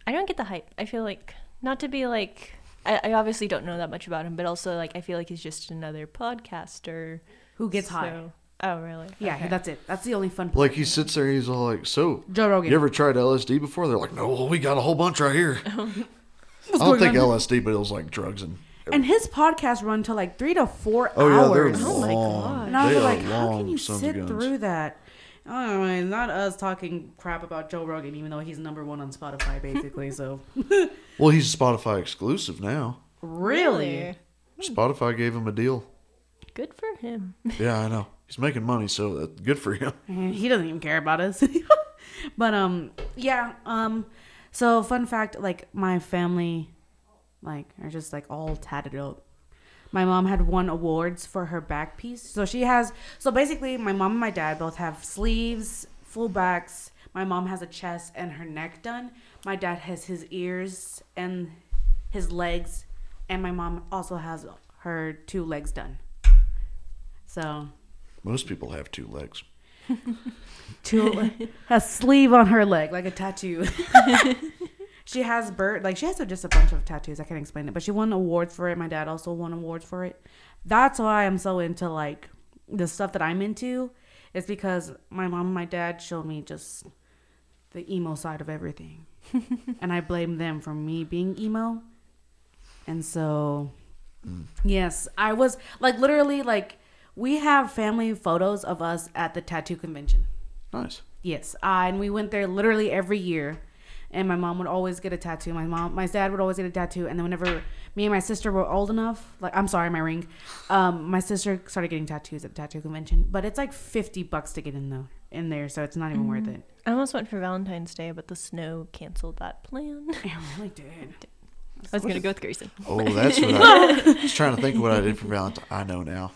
I don't get the hype. I feel like not to be like. I, I obviously don't know that much about him, but also like I feel like he's just another podcaster Who gets high? So- Oh really? Yeah, Okay. that's it. That's the only fun. part. like he sits there. And he's all like, "So, Joe Rogan. you ever tried LSD before?" They're like, "No, well, we got a whole bunch right here." I don't think on? LSD, but it was like drugs and. And his podcast run to like three to four Oh yeah, they're hours. Oh my long. gosh. And I was They like, how can you sit through that? I mean, not us talking crap about Joe Rogan, even though he's number one on Spotify, basically. So, Well, he's a Spotify exclusive now. really? Spotify gave him a deal. Good for him. Yeah, I know. He's making money, so good for him. He doesn't even care about us. but um, yeah. Um, so fun fact, like my family, like are just like all tatted up. My mom had won awards for her back piece. So she has. So basically, my mom and my dad both have sleeves, full backs. My mom has a chest and her neck done. My dad has his ears and his legs, and my mom also has her two legs done. So Most people have two legs. two a sleeve on her leg like a tattoo. She has bird like she has just a bunch of tattoos i can't explain it but she won awards for it my dad also won awards for it. That's why i'm so into like the stuff that i'm into is because my mom and my dad showed me just the emo side of everything. And i blame them for me being emo. And so mm. yes i was like literally like we have family photos of us at the tattoo convention Nice. Yes, uh, and we went there literally every year. And my mom would always get a tattoo. My mom, my dad would always get a tattoo. And then whenever me and my sister were old enough, like I'm sorry, my ring, um, my sister started getting tattoos at the tattoo convention. But it's like fifty bucks to get in the in there, so it's not even worth it. I almost went for Valentine's Day, but the snow canceled that plan. I really did. I was gonna go with Grayson. Oh, that's what I, I was trying to think of what I did for Valentine. I know now.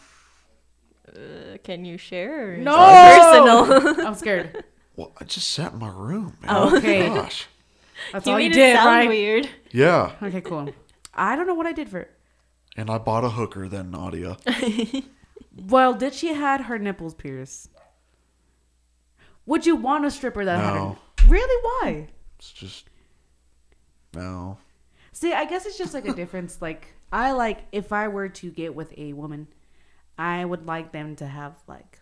Uh, can you share? or No! personal. I'm scared. Well, I just sat in my room. Man. Oh, okay. Gosh. That's you all you did, sound right? weird. Yeah. Okay, cool. I don't know what I did for it. And I bought a hooker then, Nadia. Well, did she had her nipples pierced? Would you want a stripper that had her? Really? Why? It's just no. See, I guess it's just like a difference. Like, I like if I were to get with a woman, I would like them to have like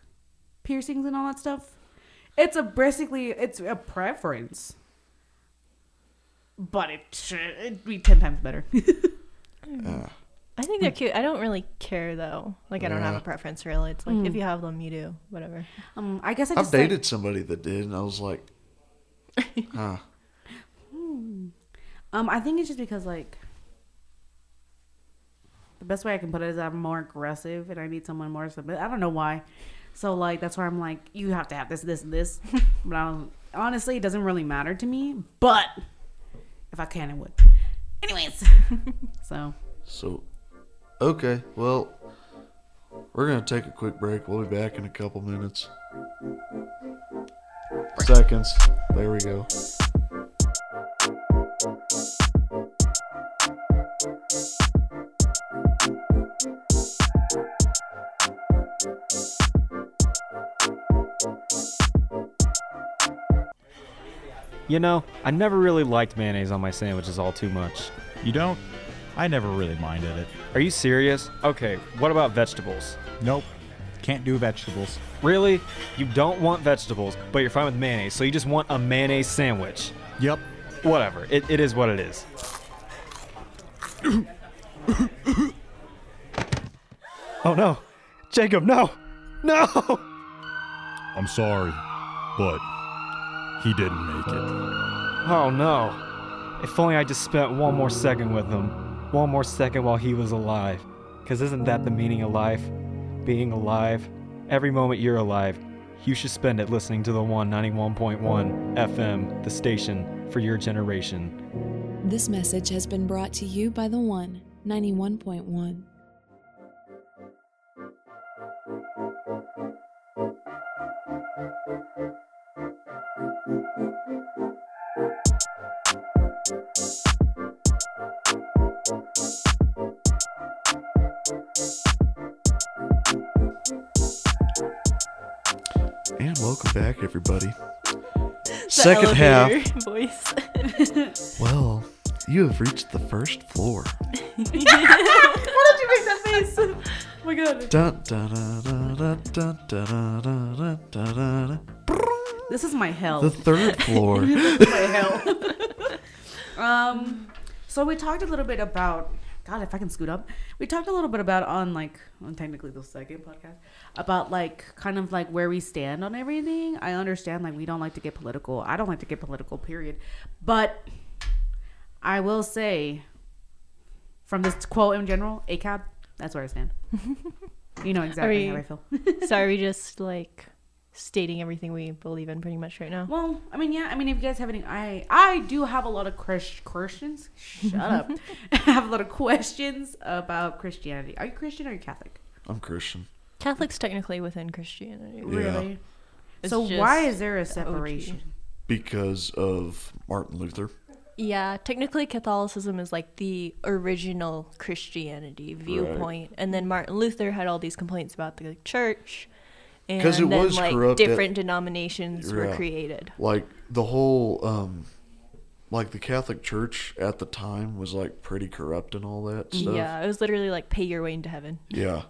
piercings and all that stuff. It's a basically it's a preference, but it should it'd be ten times better. Uh, I think they're cute. I don't really care though. Like I don't have a preference really. It's like Mm. if you have them, you do whatever. um, I guess I I've just like- dated somebody that did, and I was like, huh. um, I think it's just because like the best way I can put it is I'm more aggressive and I need someone more submissive. I don't know why. So like that's where I'm like, you have to have this, this, and this. but I don't, honestly, it doesn't really matter to me. But if I can, I would. Anyways, so So, okay, well, we're gonna take a quick break. We'll be back in a couple minutes. Seconds. There we go. You know, I never really liked mayonnaise on my sandwiches all too much. You don't? I never really minded it. Are you serious? Okay, what about vegetables? Nope. Can't do vegetables. Really? You don't want vegetables, but you're fine with mayonnaise, so you just want a mayonnaise sandwich. Yep. Whatever. It, it is what it is. oh no. Jacob, no! No! I'm sorry, but he didn't make it. Oh no. If only I just spent one more second with him. One more second while he was alive. Because isn't that the meaning of life? Being alive. Every moment you're alive, you should spend it listening to the 191.1 FM, the station for your generation. This message has been brought to you by the One 91.1. And welcome back, everybody. Second half. Voice. Well, you have reached the first floor. Why did you make that face? Oh my god. Dun, dun, dun, dun, dun, dun, dun, dun, dun, dun, dun. This is my hell. The third floor. this is my hell. um, so we talked a little bit about. God, if I can scoot up, we talked a little bit about on like on technically the second podcast about like kind of like where we stand on everything. I understand like we don't like to get political. I don't like to get political. Period. But I will say, from this quote in general, ACAB, that's where I stand. you know exactly how I feel. so are we just like stating everything we believe in pretty much right now? Well, I mean, yeah. I mean, if you guys have any, I I do have a lot of Chris, Christians. Shut up. I have a lot of questions about Christianity. Are you Christian or are you Catholic? I'm Christian. Catholic's technically within Christianity. Yeah. Really? It's so why is there a OG. separation? Because of Martin Luther. Yeah, technically Catholicism is like the original Christianity viewpoint, and then Martin Luther had all these complaints about the church, and 'Cause it then was like corrupt at- different denominations were created. Like the whole um like the Catholic Church at the time was like pretty corrupt and all that stuff. Yeah, it was literally like pay your way into heaven Yeah.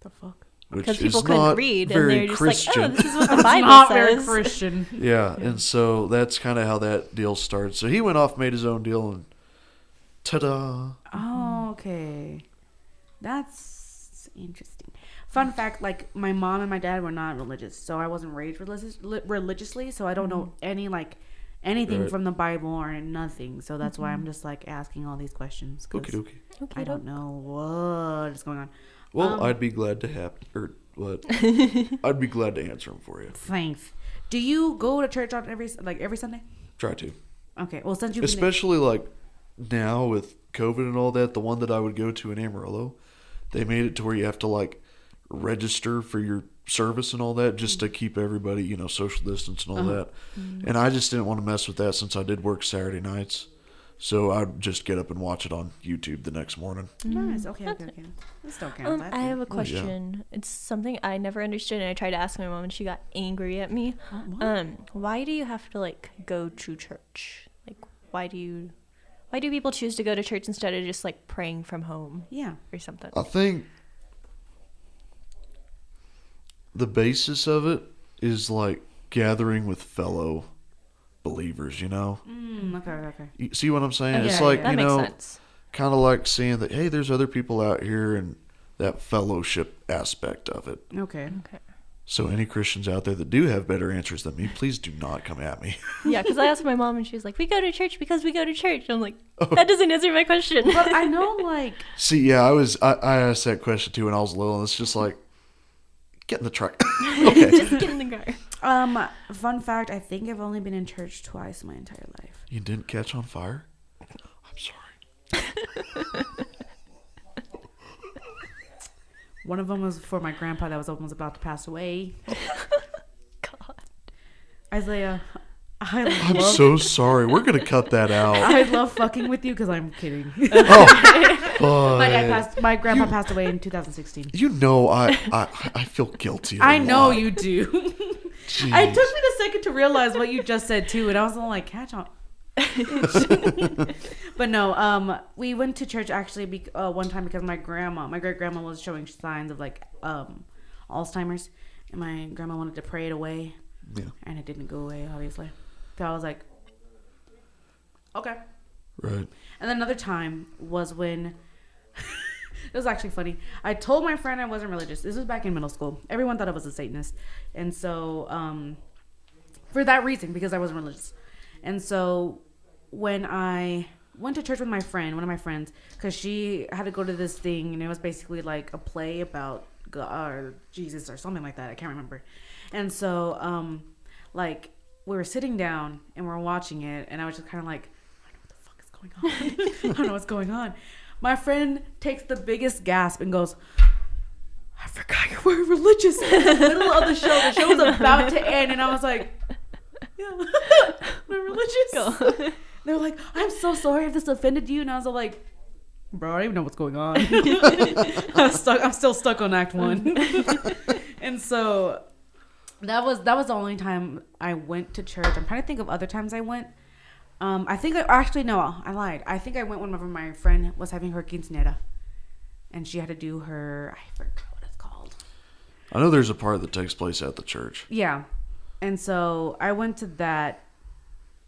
The fuck? Which because is people couldn't not read, and they're just Christian. like, "Oh, this is what the Bible not very says." Christian. yeah, and so that's kind of how that deal started. So he went off, made his own deal, and ta-da! Oh, okay. That's interesting. Fun fact: like my mom and my dad were not religious, so I wasn't raised religious, religiously. So I don't know mm-hmm. any like anything Right. from the Bible or nothing. So that's why I'm mm-hmm. just like asking all these questions. 'cause Okie dokie. I don't know what is going on. Well, Um, I'd be glad to have, or what? I'd be glad to answer them for you. Thanks. Do you go to church on every like every Sunday? Try to. Okay. Well, since you've been Especially like now with COVID and all that, the one that I would go to in Amarillo, they made it to where you have to like register for your service and all that just to keep everybody, you know, social distance and all that. And I just didn't want to mess with that since I did work Saturday nights. So I'd just get up and watch it on YouTube the next morning. nice. Okay. Okay. Okay. That still counts. Um, That's I have a question. It's something I never understood, and I tried to ask my mom, and she got angry at me. Um, why do you have to like go to church? Like, why do you? Why do people choose to go to church instead of just like praying from home Yeah. or something? I think the basis of it is like gathering with fellow believers, you know? Mm, okay. Okay. You see what I'm saying? Okay, it's yeah, like, yeah. you know, sense. kind of like seeing that, hey, there's other people out here and that fellowship aspect of it. Okay. Okay. So, any Christians out there that do have better answers than me, please do not come at me. Yeah, because I asked my mom, and she was like, "We go to church because we go to church." I'm like, that doesn't answer my question. But I know, like, See, yeah, I was, I, I asked that question too when I was little, and it's just like, Get in the truck. okay. Just get in the car. Um, fun fact: I think I've only been in church twice my entire life. You didn't catch on fire? I'm sorry. One of them was for my grandpa that was almost about to pass away. God. Isaiah, I I'm love so sorry. We're gonna cut that out. I love fucking with you because I'm kidding. Oh, my dad but passed. My grandpa passed away in 2016. you know, I, I I feel guilty. I I know you do. Jeez. I took me a second to realize what you just said too, and I was all like, "Catch on." but no, um, we went to church actually be- uh, one time because my grandma, my great grandma, was showing signs of like um, Alzheimer's, and my grandma wanted to pray it away, Yeah. and it didn't go away, obviously. So I was like, "Okay." Right. And then another time was when it was actually funny. I told my friend I wasn't religious. This was back in middle school. Everyone thought I was a Satanist, and so um, for that reason, because I wasn't religious. And so when I went to church with my friend, one of my friends, because she had to go to this thing, and it was basically like a play about God or Jesus or something like that. I can't remember. And so, um, like, we were sitting down and we're watching it, and I was just kind of like, I don't know what the fuck is going on. I don't know what's going on. My friend takes the biggest gasp and goes, I forgot you were religious in the middle of the show. The show was about to end, and I was like, Yeah, I'm religious. They were like, I'm so sorry if this offended you. And I was like, Bro, I don't even know what's going on. I'm stuck. I'm still stuck on Act One. and so that was that was the only time I went to church. I'm trying to think of other times I went. Um, I think I actually no, I lied. I think I went whenever my friend was having her quinceanera, and she had to do her. I forgot what it's called. I know there's a part that takes place at the church. Yeah, and so I went to that,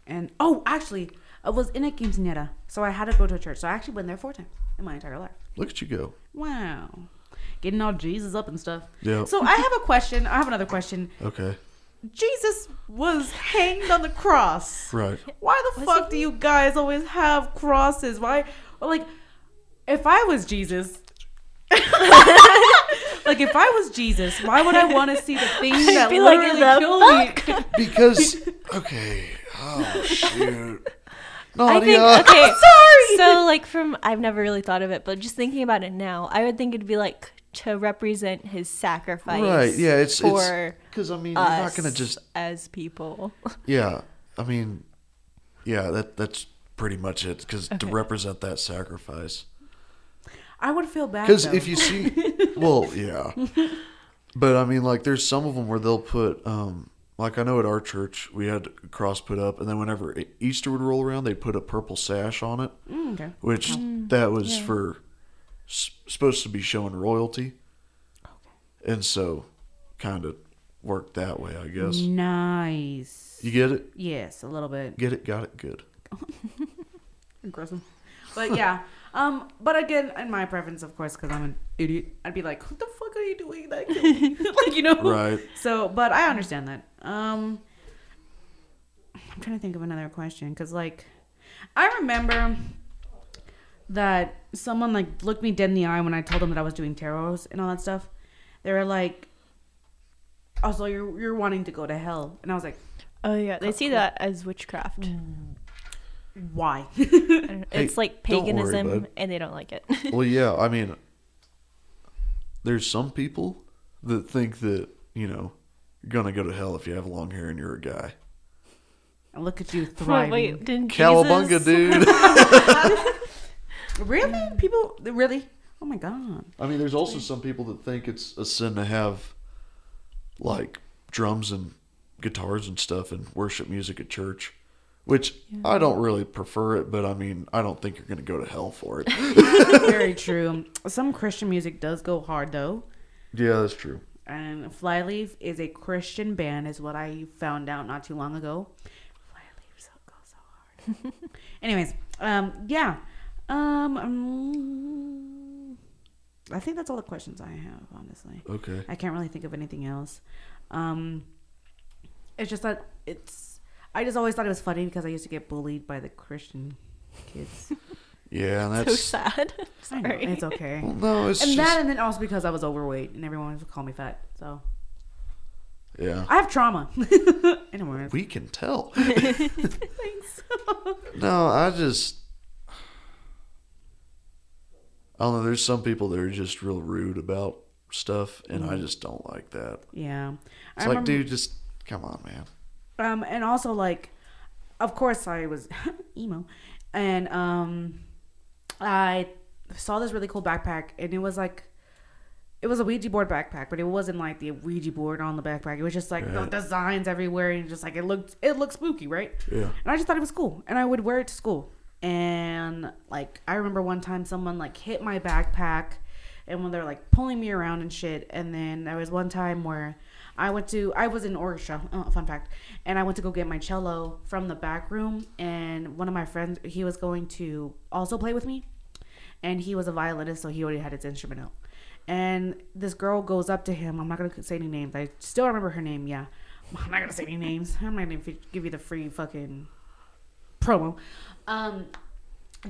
and oh, actually, I was in a quinceanera, so I had to go to a church. So I actually went there four times in my entire life. Look at you go. Wow, getting all Jesus up and stuff. Yeah. So I have a question. I have another question. Okay. Jesus was hanged on the cross. Right. Why the fuck do you guys always have crosses? Why, or like, if I was Jesus, like if I was Jesus, why would I want to see the thing that be like, literally "The killed me? Because okay. Oh shoot. I think Nadia. okay. sorry. So like from I've never really thought of it, but just thinking about it now, I would think it'd be like to represent his sacrifice. Right. Yeah. It's for because I mean you're not gonna just as people. yeah. I mean, yeah. That that's pretty much it. Because to represent that sacrifice. I would feel bad. Because if you see, well, yeah, but I mean, like, there's some of them where they'll put, um, like, I know at our church we had a cross put up, and then whenever Easter would roll around, they'd put a purple sash on it, Mm, okay. which that was for s- supposed to be showing royalty, and so kind of worked that way, I guess. Nice. You get it? Yes, a little bit Get it? Got it? Good. aggressive, but yeah. Um, but again, in my preference, of course, because I'm an idiot, I'd be like, "What the fuck are you doing? That like you know, Right. So, but I understand that. Um, I'm trying to think of another question because, like, I remember that someone like looked me dead in the eye when I told them that I was doing tarots and all that stuff. They were like, "Oh, so you're you're wanting to go to hell?" And I was like, Oh yeah, they see that as witchcraft. Mm. "Why?" It's like don't worry, paganism, and they don't like it. Well, yeah. I mean, there's some people that think that you know you're gonna go to hell if you have long hair and you're a guy. Look at you Wait, thriving. wait, didn't Cowabunga, Jesus- dude. Really? People really? Oh my god. I mean, there's also some people that think it's a sin to have like drums and guitars and stuff and worship music at church, which I don't really prefer it, but I mean, I don't think you're going to go to hell for it. Very true. Some Christian music does go hard though. yeah, that's true. And Flyleaf is a Christian band, is what I found out not too long ago. Flyleaf so goes so hard. Anyways, um, yeah, um, um, I think that's all the questions I have. Honestly, Okay. I can't really think of anything else. Um, it's just that it's. I just always thought it was funny because I used to get bullied by the Christian kids. Yeah, and So that's sad. I know, Sorry. it's okay. well, no, it's and just that, and then also because I was overweight, and everyone would call me fat. So yeah. I have trauma. Anyways, We can tell. thanks. No, I just I don't know. There's some people that are just real rude about stuff, and I just don't like that. yeah, It's I like, remember- dude, just come on, man. Um, and also like, of course I was emo, and um, I saw this really cool backpack, and it was like, it was a Ouija board backpack, but it wasn't like the Ouija board on the backpack. It was just like the Right. designs everywhere, and just like it looked, it looked spooky, right? Yeah. And I just thought it was cool, and I would wear it to school. And like I remember one time someone like hit my backpack, and when they're like pulling me around and shit. And then there was one time where I went to I was in orchestra, uh, fun fact, and I went to go get my cello from the back room, and one of my friends he was going to also play with me, and he was a violinist, so he already had his instrument out. And this girl goes up to him. I'm not gonna say any names. I still remember her name. Yeah, I'm not gonna say any names. I'm not gonna give you the free fucking promo. Um,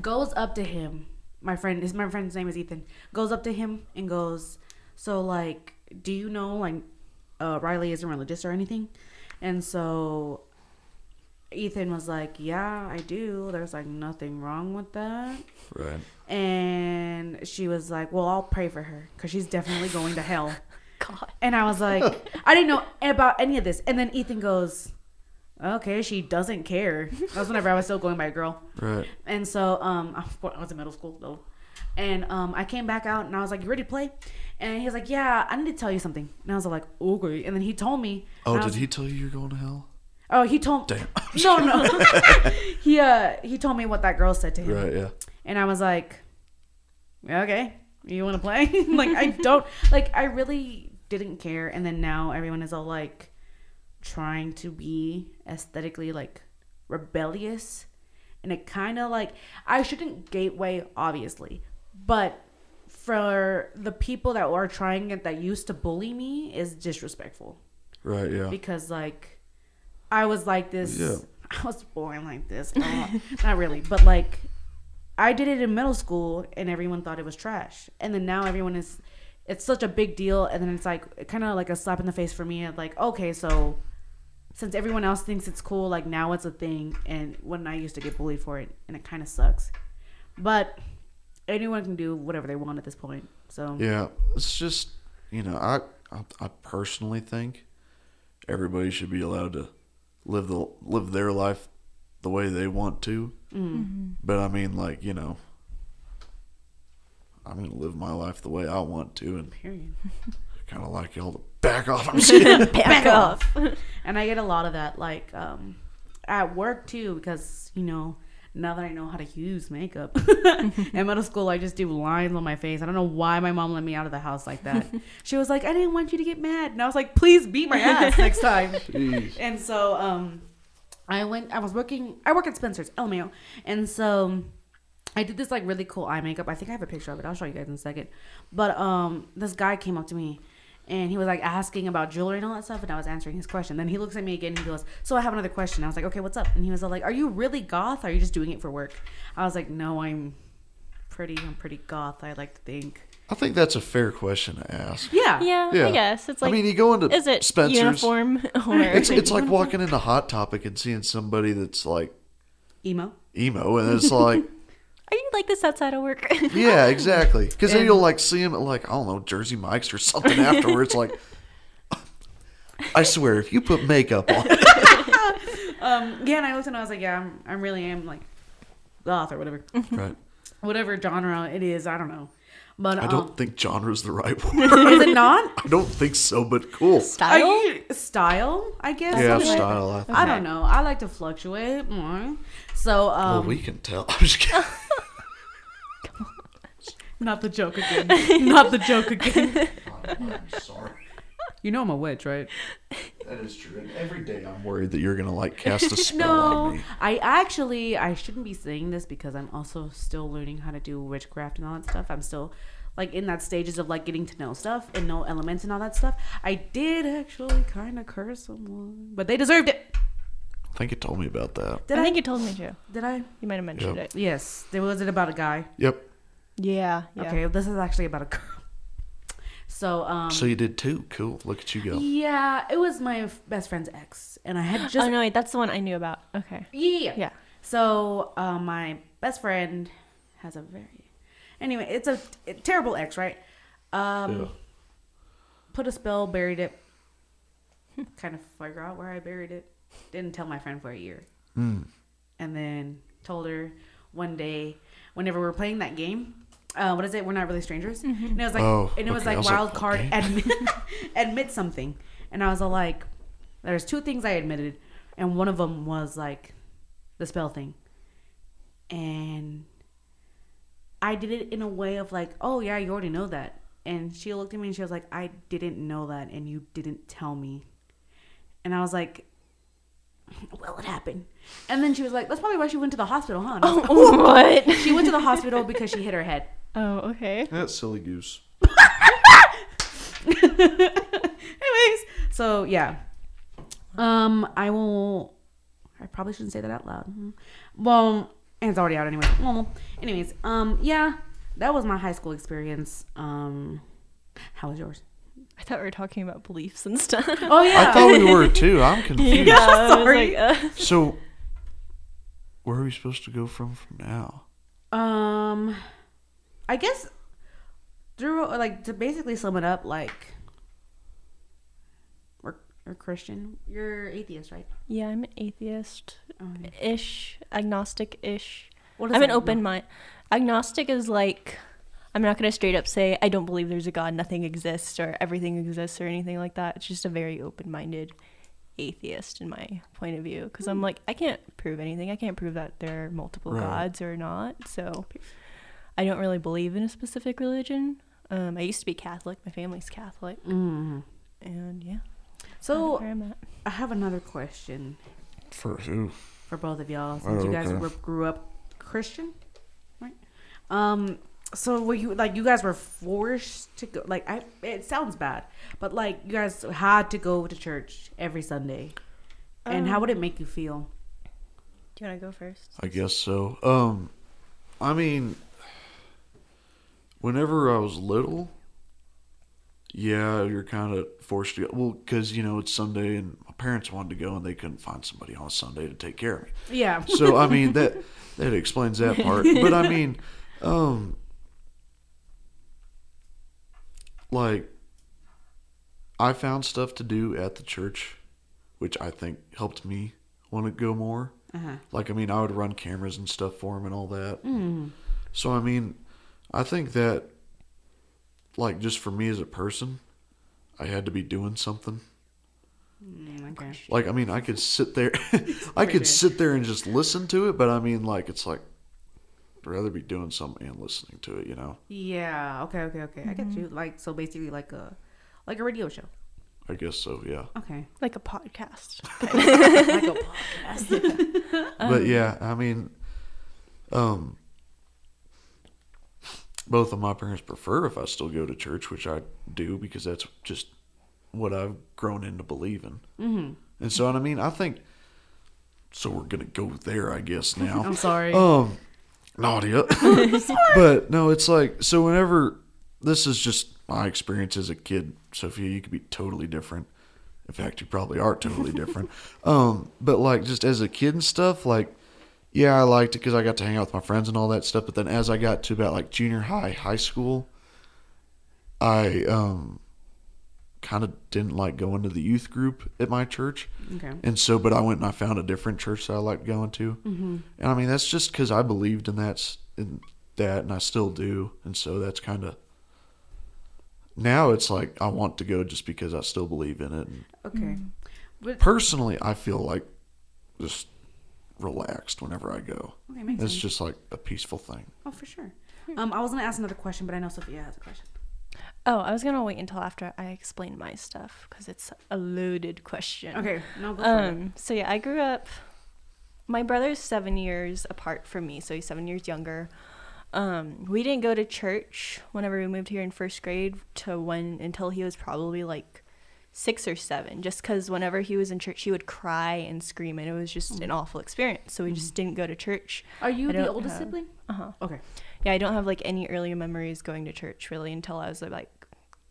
goes up to him. My friend, his my friend's name is Ethan. Goes up to him and goes, "So like, do you know like, uh, Riley isn't religious or anything?" And so Ethan was like, "Yeah, I do. There's like nothing wrong with that." Right. And she was like, "Well, I'll pray for her because she's definitely going to hell." God. And I was like, I didn't know about any of this. And then Ethan goes, okay, she doesn't care. That was whenever I was still going by a girl. Right. And so um, I was in middle school though. And um, I came back out and I was like, you ready to play? And he was like, yeah, I need to tell you something. And I was like, okay. And then he told me. Oh, did was- he tell you you're going to hell? Oh, he told. Damn. No, no. he uh he told me what that girl said to him. Right. Yeah. And I was like, okay, you want to play? like, I don't, like, I really didn't care. And then now everyone is all like trying to be aesthetically like rebellious. And it kind of like, I shouldn't gateway, obviously, but for the people that are trying it that used to bully me is disrespectful Right. Yeah. because like I was like this. Yeah. I was born like this. Not really, but like I did it in middle school, and everyone thought it was trash. And then now everyone is. It's such a big deal, and then it's like kind of like a slap in the face for me. Like, okay, so since everyone else thinks it's cool, like now it's a thing. And when I used to get bullied for it, and it kind of sucks. But anyone can do whatever they want at this point. So Yeah, it's just you know, I, I I personally think everybody should be allowed to live the live their life the way they want to. Mm-hmm. Mm-hmm. But I mean, like you know, I'm gonna live my life the way I want to, and kind of like y'all to back off. I'm just kidding. Back off. and I get a lot of that, like um, at work too, because you know now that I know how to use makeup. In middle school, I just do lines on my face. I don't know why my mom let me out of the house like that. she was like, "I didn't want you to get mad," and I was like, "Please beat my ass next time." Jeez. and so um, I went. I was working. I work at Spencer's, LMAO, and so. I did this like really cool eye makeup. I think I have a picture of it. I'll show you guys in a second. But um, this guy came up to me, and he was like asking about jewelry and all that stuff, and I was answering his question. Then he looks at me again. and He goes, "So I have another question." I was like, "Okay, what's up?" And he was like, "Are you really goth? Or are you just doing it for work?" I was like, "No, I'm pretty. I'm pretty goth. I like to think." I think that's a fair question to ask. Yeah. Yeah, Yeah. I guess it's like. I mean, you go into is it Spencer's. uniform or? It's it's like walking into Hot Topic and seeing somebody that's like Emo. emo, and it's like. Are you like this outside of work? Yeah, exactly. Because then you'll like see him at like I don't know Jersey Mike's or something afterwards. Like, I swear, if you put makeup on, Um. Yeah. And I looked and I was like, "Yeah, I'm. I really am like goth or whatever, right? whatever genre it is. I don't know." But I um, don't think genre is the right word. is it not? I don't think so, but cool. Are Style. you- style, I guess. Yeah, something like- style. I think. I don't know. I like to fluctuate more. So, Well, um, we can tell. I'm just kidding. Not the joke again. not the joke again. I'm sorry. You know I'm a witch, right? That is true. And every day I'm worried that you're gonna like cast a spell No, on me. I actually I shouldn't be saying this because I'm also still learning how to do witchcraft and all that stuff. I'm still like in that stages of like getting to know stuff and know elements and all that stuff. I did actually kind of curse someone, but they deserved it. I think you told me about that. Did I I? think you told me to. Did I? You might have mentioned Yep. it. Yes. There was it about a guy. Yep. Yeah. yeah. Okay, this is actually about a girl. So um. so you did too. Cool. Look at you go. yeah, it was my f- best friend's ex, and I had just oh no, wait, that's the one I knew about. Okay. Yeah. Yeah. So uh, my best friend has a very anyway. It's a, a terrible ex, right? Um, Yeah. put a spell, buried it. kind of figure out where I buried it. Didn't tell my friend for a year, Mm. and then told her one day whenever we were playing that game. Uh, what is it? We're not really strangers. And it was like, Oh, and it was okay. Like was wild what card game? admit, admit something, and I was like, there's two things I admitted, and one of them was like the spell thing, and I did it in a way of like, oh yeah, you already know that, and she looked at me and she was like, I didn't know that, and you didn't tell me, and I was like. Well, it happened, and then she was like, "That's probably why she went to the hospital, huh?" And I what? she went to the hospital because she hit her head. Oh, okay. That's silly goose. Anyways, so yeah. Um, I will. I probably shouldn't say that out loud. Mhm. Well, and it's already out anyway. Well, anyways, um, yeah, that was my high school experience. Um, how was yours? I thought we were talking about beliefs and stuff. Oh yeah. I thought we were too. I'm confused. yeah, Sorry. like, uh, So, where are we supposed to go from from now? Um, I guess through like to basically sum it up, like we're, we're Christian. You're atheist, right? yeah, I'm an atheist ish, oh, agnostic ish. I'm an that? open mind. Agnostic is like I'm not gonna straight up say I don't believe there's a God, nothing exists, or everything exists, or anything like that. It's just a very open minded atheist in my point of view. Because I'm hmm. like, I can't prove anything. I can't prove that there are multiple Right. gods or not. So I don't really believe in a specific religion. Um, I used to be Catholic. My family's Catholic, Mhm. and yeah, So where I'm at. I have another question For who? for both of y'all since Oh, you guys okay. were, grew up Christian, right? Um, so were you like you guys were forced to go? Like I, it sounds bad, but like you guys had to go to church every Sunday, and how would it make you feel? Do you want to go first? I guess so. Um, I mean, whenever I was little, yeah, you're kind of forced to go. Well, because you know it's Sunday, and my parents wanted to go, and they couldn't find somebody on Sunday to take care of me. Yeah. So I mean that that explains that part. But I mean, um, like I found stuff to do at the church, which I think helped me want to go more. Uh-huh. Like I mean, I would run cameras and stuff for them and all that. Mm. So I mean, I think that like just for me as a person, I had to be doing something. Mm, okay. Like I mean, I could sit there, I could sit there and just listen to it, but I mean, like it's like I'd rather be doing something and listening to it, you know. Yeah. Okay. Okay. Okay. I get you. Like so, basically, like a like a radio show. I guess so, yeah. Okay. Like a podcast. like a podcast. but yeah, I mean, um, both of my parents prefer if I still go to church, which I do because that's just what I've grown into believing. Mm-hmm. And so, I mean, I think. So we're gonna go there, I guess now. I'm sorry. Um, Nadia. but no, it's like so. Whenever this is just my experience as a kid, Sophia, you could be totally different. In fact, you probably are totally different. um, but like just as a kid and stuff, like yeah, I liked it because I got to hang out with my friends and all that stuff. But then as I got to about like junior high, high school, I um kind of didn't like going to the youth group at my church. Okay. And so, but I went and I found a different church that I liked going to. Mm-hmm. And I mean, that's just because I believed in that, s- in that, and I still do. And so that's kind of now it's like I want to go just because I still believe in it. And Okay. But personally, I feel like just relaxed whenever I go. okay, makes It's sense. just like a peaceful thing. Oh, for sure. Um, I was gonna ask another question, but I know Sophia has a question. Oh, I was gonna wait until after I explain my stuff because it's a loaded question. Okay. No, go for it. Um. So yeah, I grew up. My brother's seven years apart from me, so he's seven years younger. Um, we didn't go to church whenever we moved here in first grade to when until he was probably like six or seven, just because whenever he was in church, he would cry and scream, and it was just an awful experience. So we just mm-hmm. didn't go to church. Are you the oldest have- sibling? Uh huh. Okay. Yeah, I don't have like any early memories going to church really until I was uh, like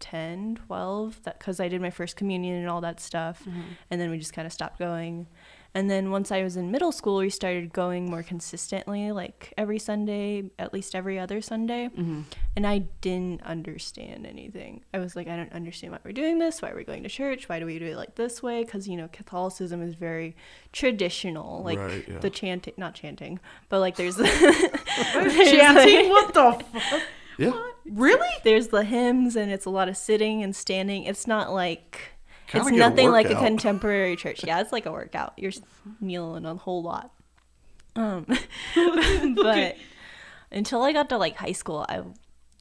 10, 12, that cuz I did my first communion and all that stuff. Mm-hmm. And then we just kind of stopped going. And then once I was in middle school, we started going more consistently, like every Sunday, at least every other Sunday. Mm-hmm. And I didn't understand anything. I was like, I don't understand why we're doing this. Why are we going to church? Why do we do it like this way? Because, you know, Catholicism is very traditional. Like Right, yeah. the chanting, not chanting, but like there's. Chanting? What the fuck? Yeah. Really? there's the hymns and it's a lot of sitting and standing. It's not like Kinda it's get a nothing like a contemporary church. Yeah, it's like a workout. You're kneeling a whole lot. Um, but until I got to like high school, I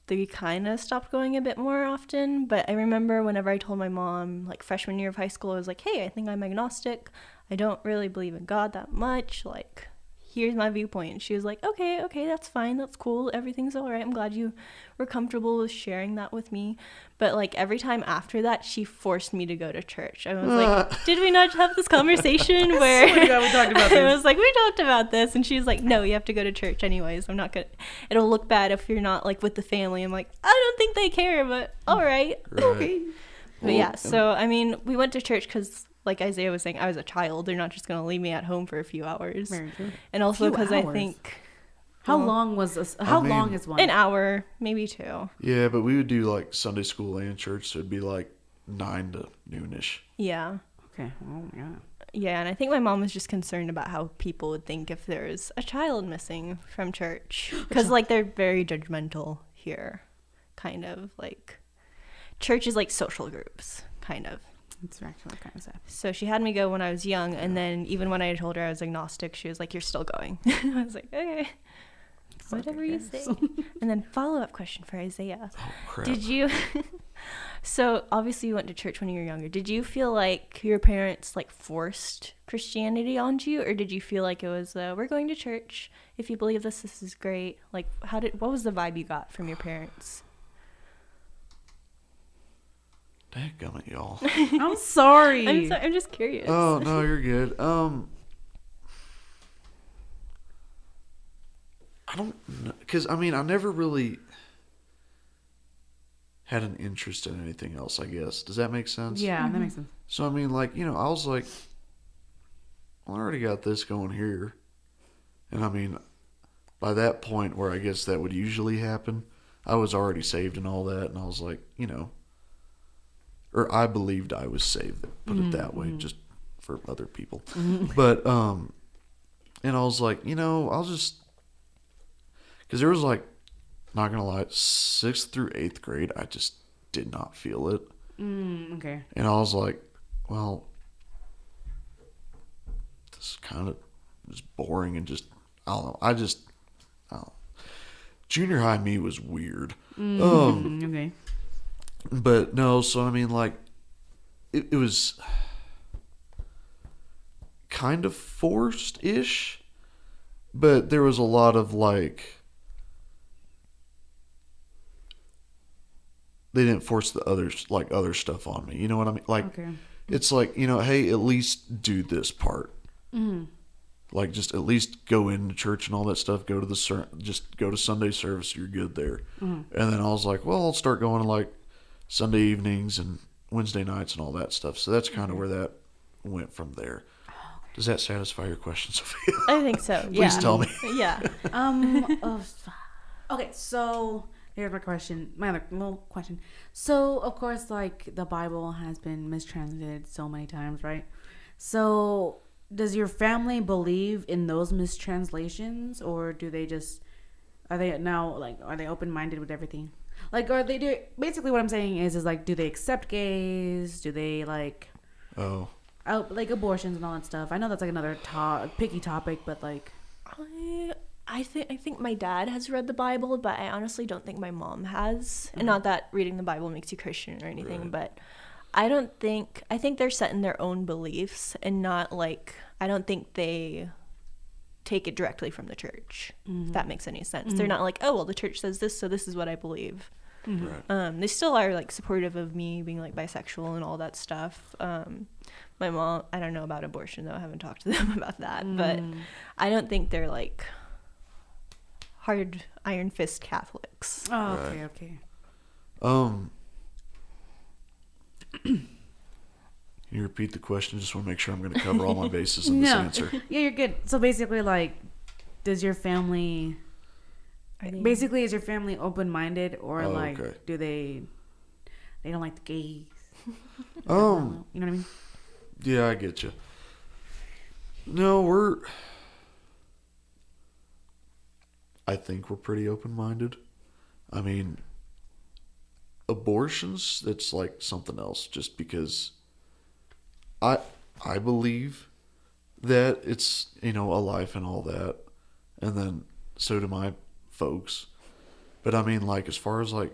they kind of stopped going a bit more often. But I remember whenever I told my mom, like freshman year of high school, I was like, "Hey, I think I'm agnostic. I don't really believe in God that much. Like, here's my viewpoint." She was like, "Okay, okay, that's fine. That's cool. Everything's all right. I'm glad you were comfortable with sharing that with me." But like every time after that, she forced me to go to church. I was like, "Did we not have this conversation where?" God, we talked about I was like, "We talked about this," and she was like, "No, you have to go to church anyways. I'm not gonna. It'll look bad if you're not like with the family." I'm like, "I don't think they care, but all right." Right. Okay. But yeah, so I mean, we went to church because, like Isaiah was saying, I was a child. They're not just gonna leave me at home for a few hours, Very true. and also because I think How Well, long was this? How mean- long is one? an hour, maybe two. Yeah, but we would do like Sunday school and church, so it'd be like nine to noonish. Yeah, Okay. Oh my god. yeah, and I think my mom was just concerned about how people would think if there's a child missing from church, because like they're very judgmental here, kind of like church is like social groups, kind of. It's actually kind of sad. So she had me go when I was young, and then even when I told her I was agnostic, she was like, "You're still going." I was like, "Okay, whatever you say." and then follow up question for Isaiah: Oh! Did you? so obviously you went to church when you were younger. Did you feel like your parents like forced Christianity onto you, or did you feel like it was uh, we're going to church? If you believe this, this is great. Like, how did? What was the vibe you got from your parents? Dadgummit, y'all. I'm sorry. I'm sorry, I'm just curious. oh no, you're good. Um, I don't cause I mean I never really had an interest in anything else. I guess does that make sense? Yeah, that makes sense. So I mean, like you know, I was like, well, I already got this going here, and I mean, by that point where I guess that would usually happen, I was already saved and all that, and I was like, you know, or I believed I was saved. Put it that way, just for other people. But um, and I was like, you know, I'll just because there was like, not gonna lie, sixth through eighth grade, I just did not feel it. Mm, okay. And I was like, well, this is kind of just boring and just, I don't know. I just, I don't know. Junior high me was weird. Um, Mm, okay. But no, so I mean, like, it, it was kind of forced ish, but there was a lot of like, they didn't force the others, like, other stuff on me. You know what I mean? Like, Okay. it's like, you know, hey, at least do this part. Mm-hmm. Like, just at least go into church and all that stuff. Go to the ser- just go to Sunday service. You're good there. Mm-hmm. And then I was like, well, I'll start going like Sunday evenings and Wednesday nights and all that stuff. So that's kind of where that went from there. Does that satisfy your question, Sophia? I think so. Please yeah. tell me. Yeah. Um. uh, okay. So here's my question. My other little question. So of course, like the Bible has been mistranslated so many times, right? So does your family believe in those mistranslations, or do they just are they now like are they open minded with everything? Like, are they do basically what I'm saying is is like, do they accept gays? Do they like Oh, out like abortions and all that stuff? I know that's like another to- picky topic, but like. I I think I think my dad has read the Bible, but I honestly don't think my mom has. And mm-hmm. not that reading the Bible makes you Christian or anything, but I don't think I think they're set in their own beliefs and not like I don't think they take it directly from the church. If that mm-hmm. makes any sense. Mm-hmm. They're not like, "Oh, well, the church says this, so this is what I believe." Right. Um, they still are like supportive of me being like bisexual and all that stuff. Um, my mom, I don't know about abortion though. I haven't talked to them about that, but I don't think they're like hard iron fist Catholics. Oh, okay, okay. Um, can you repeat the question? Just want to make sure I'm going to cover all my bases in this answer. Yeah, you're good. So basically, like, does your family Are they- basically is your family open minded or Oh, like okay. do they they don't like the gays? Um, You know what I mean? yeah, I get you. No, we're. I think we're pretty open minded. I mean, abortions, that's like something else just because I I believe that it's, you know, a life and all that. And then so do my folks. But I mean like as far as like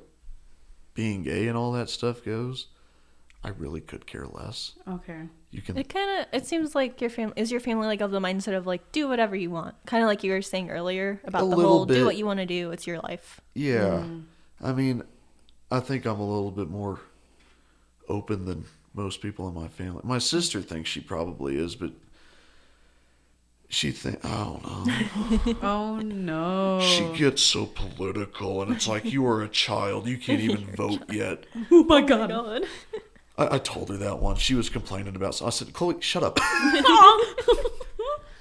being gay and all that stuff goes, I really could care less. Okay. You can It kind of it seems like your family is your family like of the mindset of like do whatever you want, kind of like you were saying earlier about A the little whole do what you want to do. It's your life. Yeah. Hmm. I mean, I think I'm a little bit more open than most people in my family. My sister thinks she probably is, but she think I don't know. Oh no. She gets so political, and it's like you are a child. You can't even vote yet. Oh, oh my god. God. I, I told her that once. She was complaining about. So I said, "Chloe, shut up.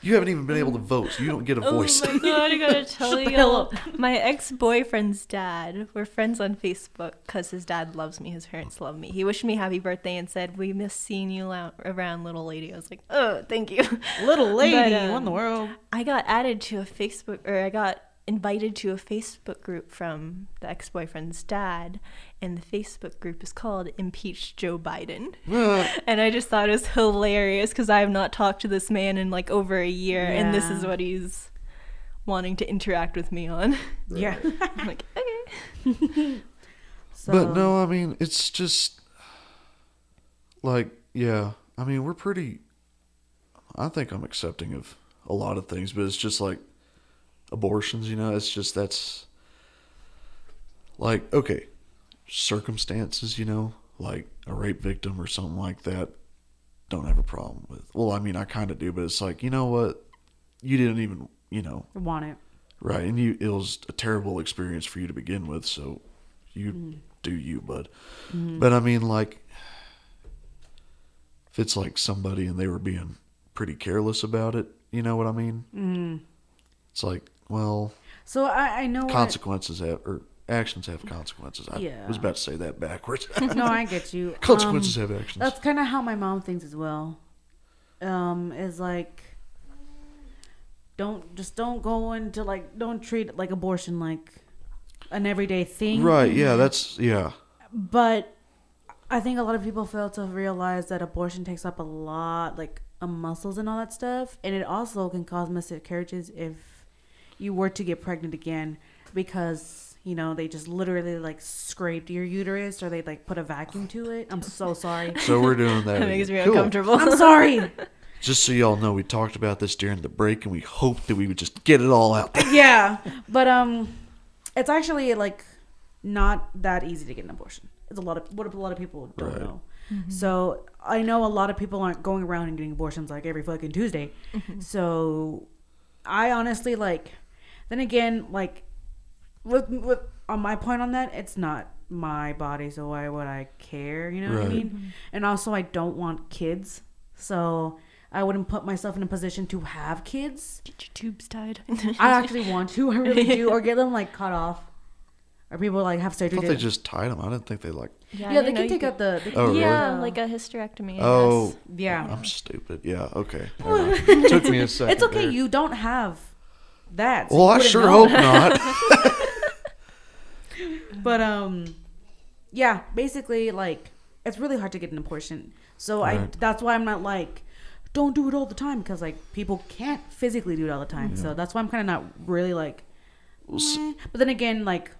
you haven't even been able to vote, so you don't get a voice." Oh my god, I gotta tell you. My ex boyfriend's dad, we're friends on Facebook because his dad loves me, his parents love me. He wished me happy birthday and said, We miss seeing you around, little lady. I was like, Oh, thank you. Little lady, But, what in um, the world? I got added to a Facebook, or I got invited to a Facebook group from the ex boyfriend's dad, and the Facebook group is called Impeach Joe Biden. and I just thought it was hilarious because I have not talked to this man in like over a year, and this is what he's wanting to interact with me on. Yeah. I'm like, okay. so, But no, I mean, it's just like, yeah. I mean, we're pretty. I think I'm accepting of a lot of things, but it's just like abortions, you know? It's just that's like, okay, circumstances, you know, like a rape victim or something like that, don't have a problem with. Well, I mean, I kind of do, but it's like, you know what? You didn't even, you know, want it. Right, and you it was a terrible experience for you to begin with, so you do you, bud. But I mean, like, if it's like somebody and they were being pretty careless about it, you know what I mean? Mm. It's like, well, So I, I know what, consequences have or actions have consequences. I Yeah. was about to say that backwards. No, I get you. consequences Um, have actions. That's kind of how my mom thinks as well. Um, is like, don't just don't go into like don't treat like abortion like an everyday thing. right? Yeah, that's yeah. But I think a lot of people fail to realize that abortion takes up a lot like muscles and all that stuff, and it also can cause miscarriages if you were to get pregnant again because you know they just literally like scraped your uterus or they like put a vacuum to it. I'm so sorry. So we're doing that. That makes me. Cool. uncomfortable. I'm sorry. Just so y'all know, we talked about this during the break, and we hoped that we would just get it all out there. yeah, but um, it's actually like not that easy to get an abortion. It's a lot of what a lot of people don't Right. know. So I know a lot of people aren't going around and getting abortions like every fucking Tuesday. So I honestly like. Then again, like with with on my point on that, it's not my body, so why would I care? You know what I mean? Mm-hmm. And also, I don't want kids, so I wouldn't put myself in a position to have kids. Get your tubes tied. I actually want to. I really do. Or get them like cut off. Or people like have I surgery. thought to- they just tied them. I didn't think they like. yeah, yeah, they can take could- out the. they Oh, can- really? Yeah, like a hysterectomy. Oh, yeah. I'm stupid. Yeah. Okay. Never. Took me a second. It's okay. there. You don't have that. so Well, I sure hope not. But um, yeah. Basically, like it's really hard to get an abortion. So I. That's why I'm not like. Don't do it all the time because like people can't physically do it all the time. So that's why I'm kind of not really like. eh. But then again, like.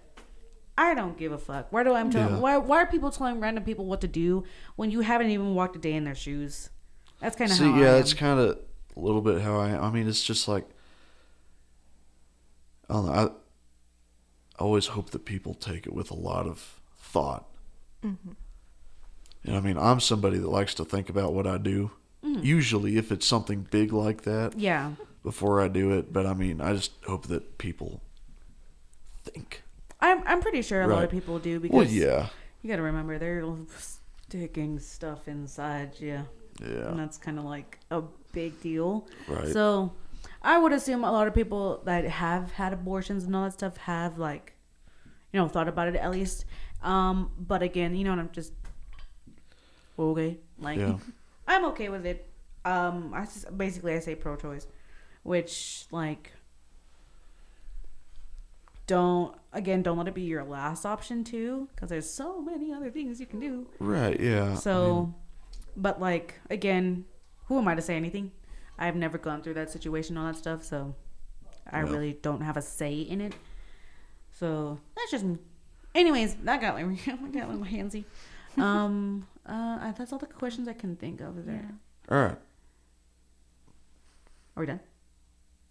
I don't give a fuck. Why do I tell? Yeah. Why why are people telling random people what to do when you haven't even walked a day in their shoes? That's kind of See, yeah, it's kind of a little bit how I. I mean, it's just like I don't know. I, I always hope that people take it with a lot of thought. Mm-hmm. And I mean, I'm somebody that likes to think about what I do. Mm. Usually, if it's something big like that, Yeah. before I do it. But I mean, I just hope that people think. I'm I'm pretty sure a lot of people do because Well, yeah, you got to remember they're sticking stuff inside you, Yeah, and that's kind of like a big deal. right. So, I would assume a lot of people that have had abortions and all that stuff have like, you know, thought about it at least. Um, but again, you know, I'm just okay. Like, Yeah. I'm okay with it. Um, I just, basically I say pro-choice, which like don't again don't let it be your last option too, because there's so many other things you can do. right, yeah. So, but like again, who am I to say anything? I've never gone through that situation, all that stuff, so I Yeah. really don't have a say in it. So that's just. Anyways, that got my I got my handsy. Um, uh, that's all the questions I can think of. Is there? All right, Are we done?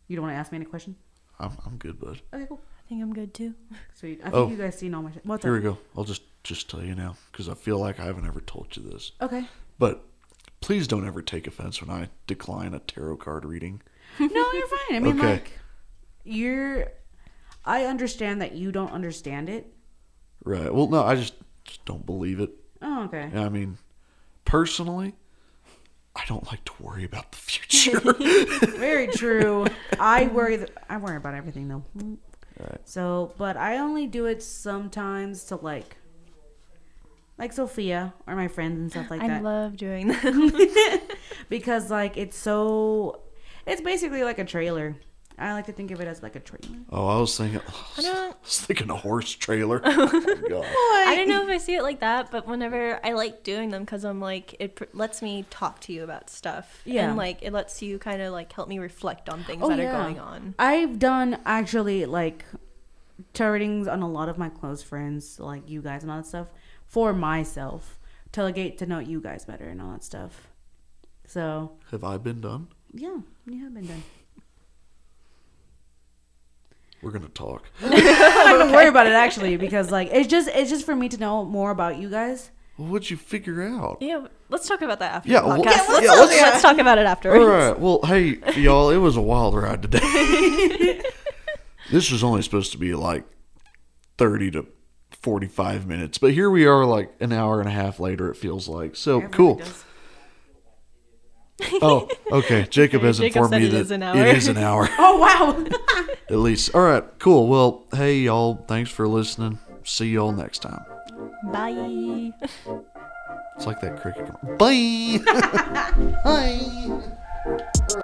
You don't want to ask me any question? I'm I'm good, bud. Okay, cool, I think I'm good too. sweet. I think Oh. you guys seen all my shit. What's Here up? we go. I'll just just tell you now because I feel like I haven't ever told you this. Okay. But please don't ever take offense when I decline a tarot card reading. No, you're fine. I mean, Okay. like, you're. I understand that you don't understand it. Right. Well, no, I just, just don't believe it. Oh, okay. I mean, personally, I don't like to worry about the future. Very true. I worry. Th- I worry about everything though. Right. So, but I only do it sometimes to like, like Sophia or my friends and stuff like I that, I love doing that. because like it's so. It's basically like a trailer. I like to think of it as like a trailer. oh, I was thinking, oh, I don't- was thinking a horse trailer. oh, my God. I don't know if I see it like that, but whenever I like doing them because I'm like it pr- lets me talk to you about stuff. Yeah. and like it lets you kind of like help me reflect on things Oh, that yeah. are going on. I've done actually like tarot on a lot of my close friends, like you guys and all that stuff, for myself to get to know you guys better and all that stuff. So Have I been done? yeah, you have been done. We're gonna talk. I'm not gonna worry about it actually because like it's just it's just for me to know more about you guys. Well, what'd you figure out? Yeah, let's talk about that after Yeah, the well- Yeah, let's, yeah, let's, let's- talk about it after. All right. Well, hey, y'all, it was a wild ride today. this was only supposed to be like 30 to 45 minutes, but here we are like an hour and a half later, it feels like. So really cool. does. Oh, okay. Jacob has Jacob informed me it that is an hour. it is an hour Oh wow. at least. All right. Cool. Well, hey, y'all. Thanks for listening. See y'all next time. Bye. It's like that cricket. Bye. Bye.